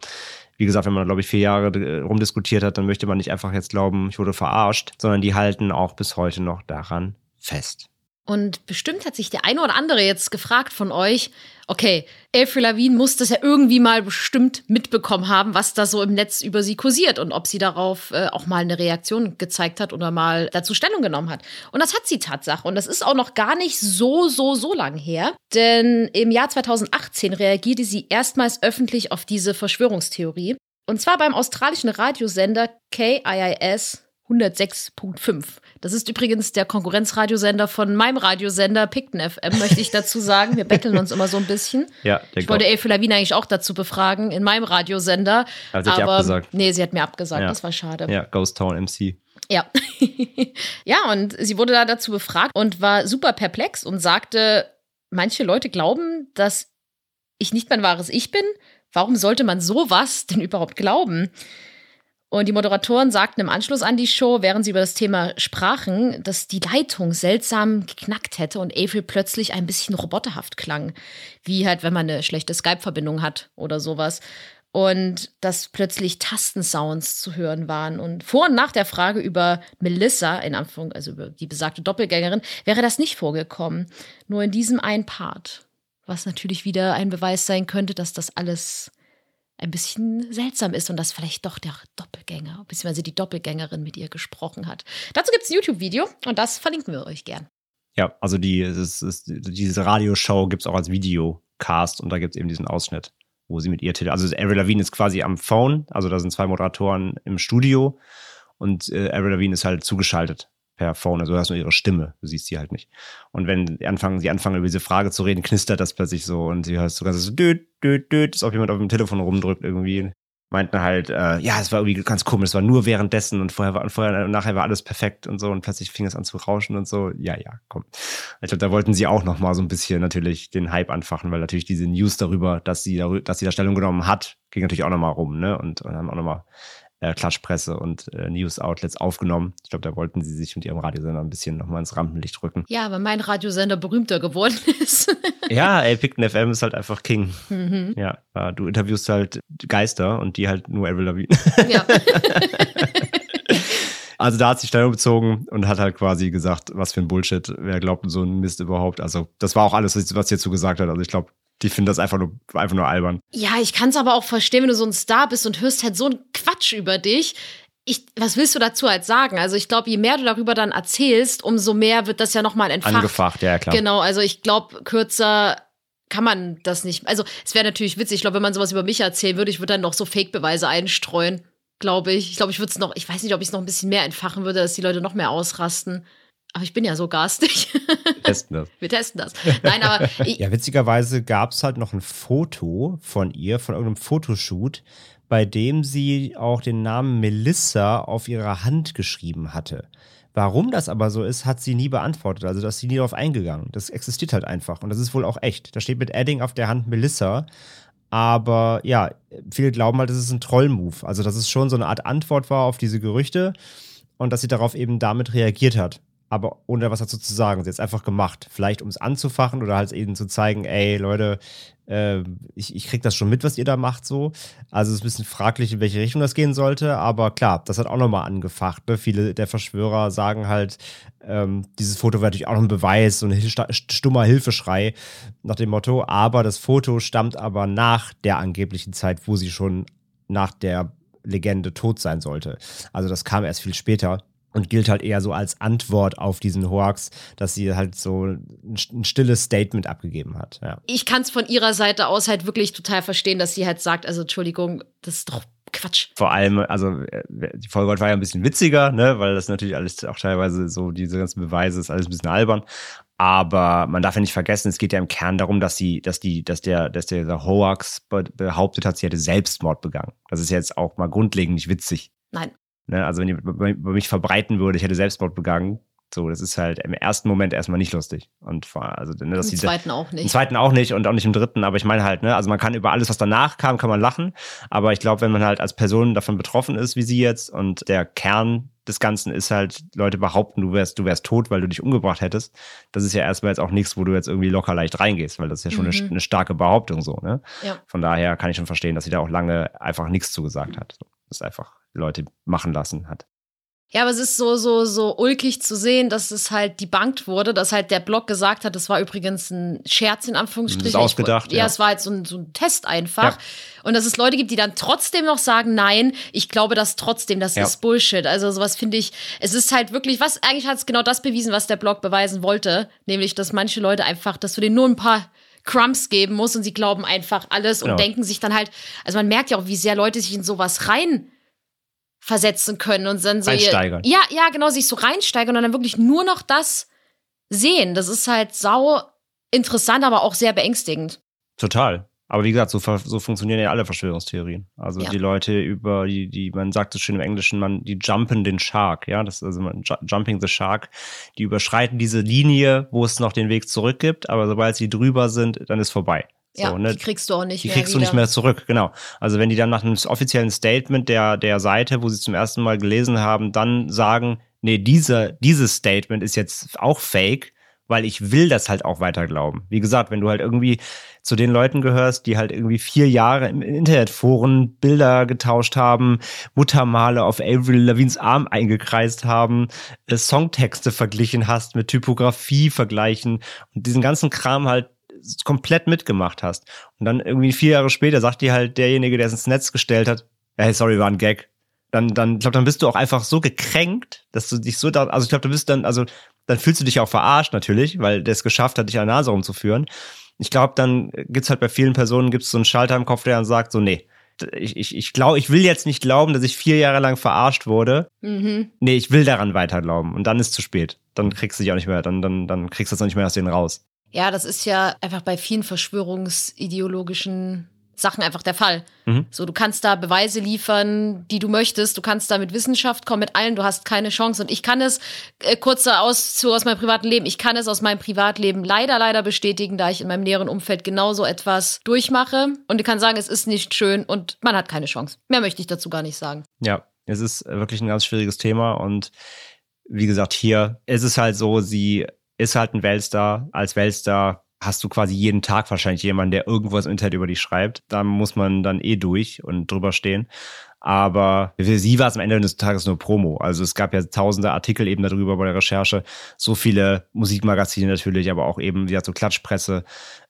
Wie gesagt, wenn man, glaube ich, vier Jahre äh, rumdiskutiert hat, dann möchte man nicht einfach jetzt glauben, ich wurde verarscht, sondern die halten auch bis heute noch daran fest. Und bestimmt hat sich der eine oder andere jetzt gefragt von euch, okay, Avril Lavigne muss das ja irgendwie mal bestimmt mitbekommen haben, was da so im Netz über sie kursiert und ob sie darauf äh, auch mal eine Reaktion gezeigt hat oder mal dazu Stellung genommen hat. Und das hat sie Tatsache. Und das ist auch noch gar nicht so, so, so lang her. Denn im Jahr 2018 reagierte sie erstmals öffentlich auf diese Verschwörungstheorie. Und zwar beim australischen Radiosender KIIS 106.5. Das ist übrigens der Konkurrenzradiosender von meinem Radiosender Picton FM, möchte ich dazu sagen. Wir betteln uns immer so ein bisschen. Ja, Ich wollte Avril Lavigne eigentlich auch dazu befragen in meinem Radiosender. Also hat sie aber abgesagt. nee, sie hat mir abgesagt. Ja. Das war schade. ja, Ghost Town MC. Ja. ja, und sie wurde da dazu befragt und war super perplex und sagte, manche Leute glauben, dass ich nicht mein wahres Ich bin. Warum sollte man sowas denn überhaupt glauben? Und die Moderatoren sagten im Anschluss an die Show, während sie über das Thema sprachen, dass die Leitung seltsam geknackt hätte und Avril plötzlich ein bisschen roboterhaft klang. Wie halt, wenn man eine schlechte Skype-Verbindung hat oder sowas. Und dass plötzlich Tastensounds zu hören waren. Und vor und nach der Frage über Melissa, in Anführung, also über die besagte Doppelgängerin, wäre das nicht vorgekommen. Nur in diesem einen Part. Was natürlich wieder ein Beweis sein könnte, dass das alles ein bisschen seltsam ist und dass vielleicht doch der Doppelgänger, beziehungsweise die Doppelgängerin mit ihr gesprochen hat. Dazu gibt es ein YouTube-Video und das verlinken wir euch gern. Ja, also die, es ist, diese Radioshow gibt es auch als Videocast und da gibt es eben diesen Ausschnitt, wo sie mit ihr telefoniert. Also Avril Lavigne ist quasi am Phone, also da sind zwei Moderatoren im Studio und äh, Avril Lavigne ist halt zugeschaltet per Phone. Also du hörst nur ihre Stimme, du siehst sie halt nicht. Und wenn sie anfangen, sie anfangen über diese Frage zu reden, knistert das plötzlich so und sie hörst so ganz so düt, düt, düt, als ob jemand auf dem Telefon rumdrückt irgendwie. Meinten halt, äh, ja, es war irgendwie ganz komisch, es war nur währenddessen und vorher war vorher und nachher war alles perfekt und so und plötzlich fing es an zu rauschen und so. Ja, ja, komm. Ich glaube, da wollten sie auch noch mal so ein bisschen natürlich den Hype anfachen, weil natürlich diese News darüber, dass sie, dass sie da Stellung genommen hat, ging natürlich auch noch mal rum, ne? Und, und haben auch noch mal äh, Klatschpresse und äh, News-Outlets aufgenommen. Ich glaube, da wollten sie sich mit ihrem Radiosender ein bisschen nochmal ins Rampenlicht rücken. Ja, weil mein Radiosender berühmter geworden ist. ja, ey, Picton FM ist halt einfach King. Mhm. Ja, äh, du interviewst halt Geister und die halt nur Avril Lavigne. Ja. Also da hat sich Stellung bezogen und hat halt quasi gesagt, was für ein Bullshit, wer glaubt so ein Mist überhaupt. Also das war auch alles, was sie dazu gesagt hat. Also ich glaube, die finden das einfach nur, einfach nur albern. Ja, ich kann es aber auch verstehen, wenn du so ein Star bist und hörst halt so einen Quatsch über dich. Ich, was willst du dazu halt sagen? Also ich glaube, je mehr du darüber dann erzählst, umso mehr wird das ja nochmal entfacht. Angefacht, ja klar. Genau, also ich glaube, kürzer kann man das nicht. Also es wäre natürlich witzig, ich glaube, wenn man sowas über mich erzählen würde, ich würde dann noch so Fake-Beweise einstreuen, glaube ich. Ich glaube, ich würde es noch, ich weiß nicht, ob ich es noch ein bisschen mehr entfachen würde, dass die Leute noch mehr ausrasten. Aber ich bin ja so garstig. Wir testen das. Wir testen das. Nein, aber. ja, witzigerweise gab es halt noch ein Foto von ihr, von irgendeinem Fotoshoot, bei dem sie auch den Namen Melissa auf ihrer Hand geschrieben hatte. Warum das aber so ist, hat sie nie beantwortet. Also, da ist sie nie darauf eingegangen. Das existiert halt einfach. Und das ist wohl auch echt. Da steht mit Adding auf der Hand Melissa. Aber ja, viele glauben halt, das ist ein Trollmove. Also, dass es schon so eine Art Antwort war auf diese Gerüchte und dass sie darauf eben damit reagiert hat aber ohne was dazu zu sagen. Sie hat es einfach gemacht. Vielleicht um es anzufachen oder halt eben zu zeigen, ey, Leute, äh, ich, ich krieg das schon mit, was ihr da macht, so. Also es ist ein bisschen fraglich, in welche Richtung das gehen sollte, aber klar, das hat auch nochmal angefacht. Ne? Viele der Verschwörer sagen halt, ähm, dieses Foto wäre natürlich auch noch ein Beweis, so ein stummer Hilfeschrei nach dem Motto, aber das Foto stammt aber nach der angeblichen Zeit, wo sie schon nach der Legende tot sein sollte. Also das kam erst viel später und gilt halt eher so als Antwort auf diesen Hoax, dass sie halt so ein, stilles Statement abgegeben hat. Ja. Ich kann es von ihrer Seite aus halt wirklich total verstehen, dass sie halt sagt, also Entschuldigung, das ist doch Quatsch. Vor allem, also die Folge war ja ein bisschen witziger, ne, weil das natürlich alles auch teilweise so diese ganzen Beweise ist alles ein bisschen albern. Aber man darf ja nicht vergessen, es geht ja im Kern darum, dass sie, dass die, dass der, dass der, der Hoax behauptet hat, sie hätte Selbstmord begangen. Das ist jetzt auch mal grundlegend nicht witzig. Nein. Ne? Also wenn ihr über mich verbreiten würde, ich hätte Selbstmord begangen, so, das ist halt im ersten Moment erstmal nicht lustig. Und also, ne, dass Im zweiten auch nicht. Im zweiten auch nicht und auch nicht im dritten, aber ich meine halt, ne, also man kann über alles, was danach kam, kann man lachen. Aber ich glaube, wenn man halt als Person davon betroffen ist, wie sie jetzt, und der Kern des Ganzen ist halt, Leute behaupten, du wärst, du wärst tot, weil du dich umgebracht hättest. Das ist ja erstmal jetzt auch nichts, wo du jetzt irgendwie locker leicht reingehst, weil das ist ja schon mhm. eine, eine, starke Behauptung so, ne? Ja. Von daher kann ich schon verstehen, dass sie da auch lange einfach nichts zugesagt hat. Das ist einfach Leute machen lassen hat. Ja, aber es ist so, so, so ulkig zu sehen, dass es halt debunked wurde, dass halt der Blog gesagt hat, das war übrigens ein Scherz in Anführungsstrichen. Das ist ausgedacht. Ich, ja, ja, es war jetzt so ein, so ein Test einfach. Ja. Und dass es Leute gibt, die dann trotzdem noch sagen, nein, ich glaube das trotzdem, das ja. ist Bullshit. Also sowas finde ich, es ist halt wirklich, was, eigentlich hat es genau das bewiesen, was der Blog beweisen wollte. Nämlich, dass manche Leute einfach, dass du denen nur ein paar Crumbs geben musst und sie glauben einfach alles genau. und denken sich dann halt, also man merkt ja auch, wie sehr Leute sich in sowas rein versetzen können und dann so Reinsteigern. ja, ja, genau, sich so reinsteigern und dann wirklich nur noch das sehen. Das ist halt sau interessant, aber auch sehr beängstigend. Total. Aber wie gesagt, so, so funktionieren ja alle Verschwörungstheorien. Also ja. die Leute über die, die, man sagt es schön im Englischen, man, die jumpen den Shark, ja, das ist also man, jumping the Shark, die überschreiten diese Linie, wo es noch den Weg zurück gibt, aber sobald sie drüber sind, dann ist vorbei. Ja, ne? die kriegst du auch nicht die mehr kriegst du wieder. nicht mehr zurück, genau. Also wenn die dann nach einem offiziellen Statement der, der Seite, wo sie zum ersten Mal gelesen haben, dann sagen, nee, diese, dieses Statement ist jetzt auch fake, weil ich will das halt auch weiter glauben. Wie gesagt, wenn du halt irgendwie zu den Leuten gehörst, die halt irgendwie vier Jahre im Internetforen Bilder getauscht haben, Muttermale auf Avril Lavins Arm eingekreist haben, äh, Songtexte verglichen hast mit Typografie vergleichen und diesen ganzen Kram halt komplett mitgemacht hast. Und dann irgendwie vier Jahre später sagt dir halt derjenige, der es ins Netz gestellt hat, hey, sorry, war ein Gag. Dann, dann, ich glaube, dann bist du auch einfach so gekränkt, dass du dich so da, also ich glaube, du bist dann, also dann fühlst du dich auch verarscht natürlich, weil der es geschafft hat, dich an der Nase rumzuführen. Ich glaube, dann gibt's halt bei vielen Personen gibt's so einen Schalter im Kopf, der dann sagt, so, nee, ich, ich, ich glaube, ich will jetzt nicht glauben, dass ich vier Jahre lang verarscht wurde. Mhm. Nee, ich will daran weiter glauben. Und dann ist zu spät. Dann kriegst du dich auch nicht mehr, dann, dann, dann kriegst du es auch nicht mehr aus denen raus. Ja, das ist ja einfach bei vielen verschwörungsideologischen Sachen einfach der Fall. Mhm. So, du kannst da Beweise liefern, die du möchtest. Du kannst da mit Wissenschaft kommen, mit allen. Du hast keine Chance. Und ich kann es, äh, kurzer Auszug aus meinem privaten Leben, ich kann es aus meinem Privatleben leider, leider bestätigen, da ich in meinem näheren Umfeld genauso etwas durchmache. Und ich kann sagen, es ist nicht schön und man hat keine Chance. Mehr möchte ich dazu gar nicht sagen. Ja, es ist wirklich ein ganz schwieriges Thema und wie gesagt, hier ist es halt so, sie ist halt ein Weltstar. Als Weltstar hast du quasi jeden Tag wahrscheinlich jemanden, der irgendwas im Internet über dich schreibt. Da muss man dann eh durch und drüber stehen. Aber für sie war es am Ende des Tages nur Promo. Also es gab ja tausende Artikel eben darüber bei der Recherche. So viele Musikmagazine natürlich, aber auch eben wieder so Klatschpresse,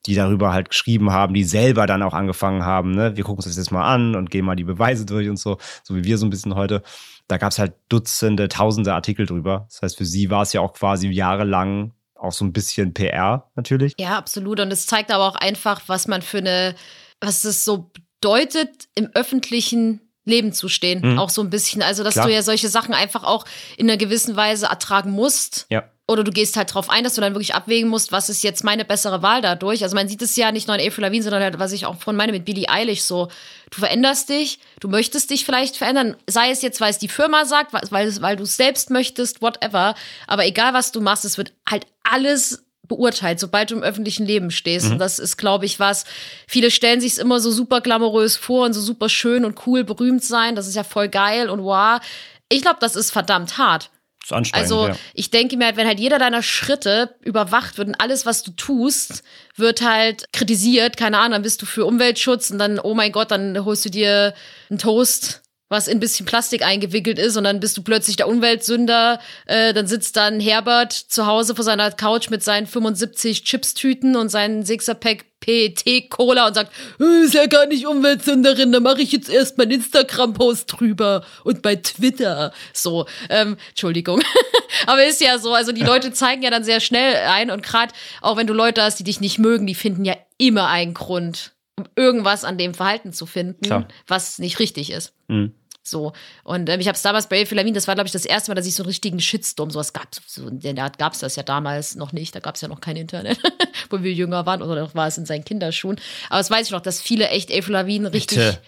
die darüber halt geschrieben haben, die selber dann auch angefangen haben, ne, wir gucken uns das jetzt mal an und gehen mal die Beweise durch und so, so wie wir so ein bisschen heute. Da gab es halt Dutzende, Tausende Artikel drüber. Das heißt, für sie war es ja auch quasi jahrelang auch so ein bisschen PR natürlich. Ja, absolut. Und es zeigt aber auch einfach, was man für eine, was es so bedeutet, im öffentlichen Leben zu stehen. Mhm. Auch so ein bisschen. Also, dass Klar. du ja solche Sachen einfach auch in einer gewissen Weise ertragen musst. Ja. Oder du gehst halt drauf ein, dass du dann wirklich abwägen musst, was ist jetzt meine bessere Wahl dadurch. Also man sieht es ja nicht nur in Avril Lavigne, sondern halt, was ich auch von meine mit Billie Eilish so. Du veränderst dich, du möchtest dich vielleicht verändern, sei es jetzt, weil es die Firma sagt, weil, weil du es selbst möchtest, whatever. Aber egal, was du machst, es wird halt alles beurteilt, sobald du im öffentlichen Leben stehst. Und das ist, glaube ich, was. Viele stellen sich es immer so super glamourös vor und so super schön und cool berühmt sein. Das ist ja voll geil und wow. Ich glaube, das ist verdammt hart. Ist anstrengend, Also ja. ich denke mir halt, wenn halt jeder deiner Schritte überwacht wird und alles, was du tust, wird halt kritisiert, keine Ahnung, dann bist du für Umweltschutz und dann, oh mein Gott, dann holst du dir einen Toast, was in ein bisschen Plastik eingewickelt ist und dann bist du plötzlich der Umweltsünder. Äh, dann sitzt dann Herbert zu Hause vor seiner Couch mit seinen 75 Chipstüten und seinen Sixer-Pack PET-Cola und sagt, "Äh, ist ja gar nicht Umweltsünderin, da mache ich jetzt erst meinen Instagram-Post drüber und bei Twitter. So, ähm, Entschuldigung. Aber ist ja so, also die Leute zeigen ja dann sehr schnell ein und gerade auch wenn du Leute hast, die dich nicht mögen, die finden ja immer einen Grund, um irgendwas an dem Verhalten zu finden, Klar. was nicht richtig ist. Mhm. So. Und ähm, ich habe damals bei Avril Lavigne, das war, glaube ich, das erste Mal, dass ich so einen richtigen Shitstorm, sowas gab so in der Art gab es das ja damals noch nicht, da gab es ja noch kein Internet, wo wir jünger waren, oder noch war es in seinen Kinderschuhen. Aber das weiß ich noch, dass viele echt Avril Lavigne richtig Bitte.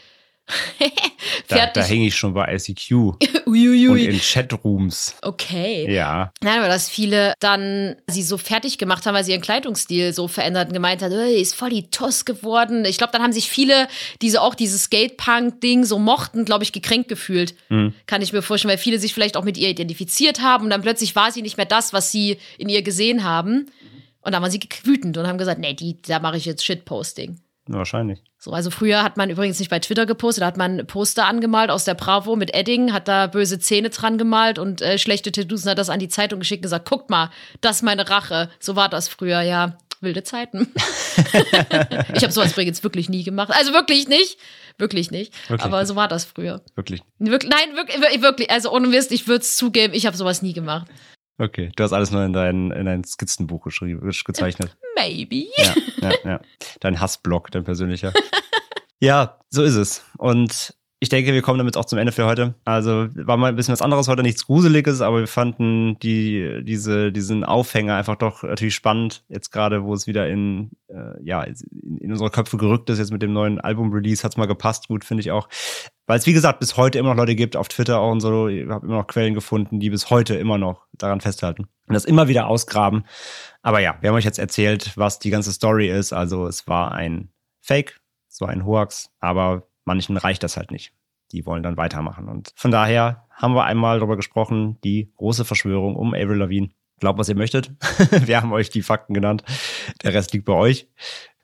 Da, da hänge ich schon bei ICQ und Uiuiui. in Chatrooms. Okay. Ja. Nein, aber dass viele dann sie so fertig gemacht haben, weil sie ihren Kleidungsstil so verändert und gemeint hat, "Ey, ist voll die Toss geworden. Ich glaube, dann haben sich viele, die so auch dieses Skatepunk-Ding so mochten, glaube ich, gekränkt gefühlt. Kann ich mir vorstellen, weil viele sich vielleicht auch mit ihr identifiziert haben und dann plötzlich war sie nicht mehr das, was sie in ihr gesehen haben. Und dann waren sie wütend und haben gesagt, nee, die, da mache ich jetzt Shitposting. Wahrscheinlich. So, also früher hat man übrigens nicht bei Twitter gepostet, da hat man Poster angemalt aus der Bravo mit Edding, hat da böse Zähne dran gemalt und äh, schlechte Tattoos und hat das an die Zeitung geschickt und gesagt, guckt mal, das ist meine Rache. So war das früher, ja. Wilde Zeiten. ich habe sowas übrigens wirklich nie gemacht. Also wirklich nicht. Wirklich nicht. Wirklich Aber so war das früher. Wirklich. Wirklich, nein, wirklich, wirklich. Also ohne Mist, ich würde es zugeben, ich habe sowas nie gemacht. Okay. Du hast alles nur in dein, in dein Skizzenbuch geschrieben, gezeichnet. Maybe. ja, ja, ja. Dein Hassblock, dein persönlicher. ja, so ist es. Und ich denke, wir kommen damit auch zum Ende für heute. Also war mal ein bisschen was anderes heute, nichts Gruseliges, aber wir fanden die, diese, diesen Aufhänger einfach doch natürlich spannend. Jetzt gerade, wo es wieder in, äh, ja, in, in unsere Köpfe gerückt ist, jetzt mit dem neuen Album-Release, hat's mal gepasst, gut, finde ich auch. Weil es, wie gesagt, bis heute immer noch Leute gibt, auf Twitter auch und so, ich habe immer noch Quellen gefunden, die bis heute immer noch daran festhalten und das immer wieder ausgraben. Aber ja, wir haben euch jetzt erzählt, was die ganze Story ist. Also es war ein Fake, so ein Hoax, aber manchen reicht das halt nicht. Die wollen dann weitermachen. Und von daher haben wir einmal darüber gesprochen, die große Verschwörung um Avril Lavigne. Glaubt, was ihr möchtet. wir haben euch die Fakten genannt. Der Rest liegt bei euch.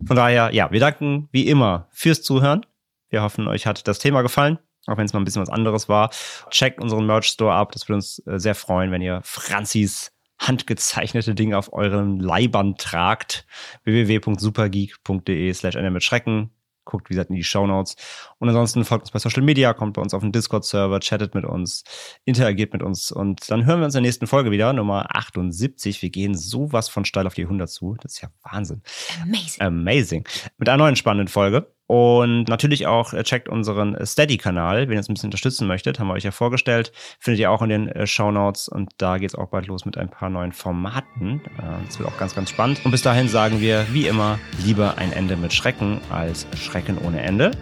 Von daher, ja, wir danken wie immer fürs Zuhören. Wir hoffen, euch hat das Thema gefallen, auch wenn es mal ein bisschen was anderes war. Checkt unseren Merch Store ab. Das würde uns äh, sehr freuen, wenn ihr Franzis handgezeichnete Dinge auf euren Leibern tragt. www.supergeek.de slash mit Schrecken guckt, wie gesagt, in die Show Notes. Und ansonsten folgt uns bei Social Media, kommt bei uns auf den Discord-Server, chattet mit uns, interagiert mit uns. Und dann hören wir uns in der nächsten Folge wieder, Nummer 78. Wir gehen sowas von steil auf die 100 zu. Das ist ja Wahnsinn. Amazing. Amazing. Mit einer neuen spannenden Folge. Und natürlich auch äh, checkt unseren Steady-Kanal, wenn ihr uns ein bisschen unterstützen möchtet, haben wir euch ja vorgestellt. Findet ihr auch in den äh, Show Notes und da geht es auch bald los mit ein paar neuen Formaten. Äh, das wird auch ganz, ganz spannend. Und bis dahin sagen wir, wie immer, lieber ein Ende mit Schrecken als Schrecken ohne Ende.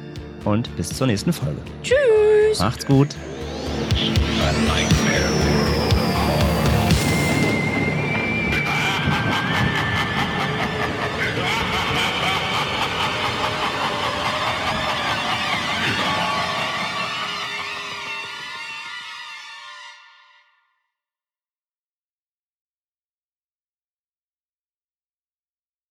Und bis zur nächsten Folge. Tschüss. Macht's gut.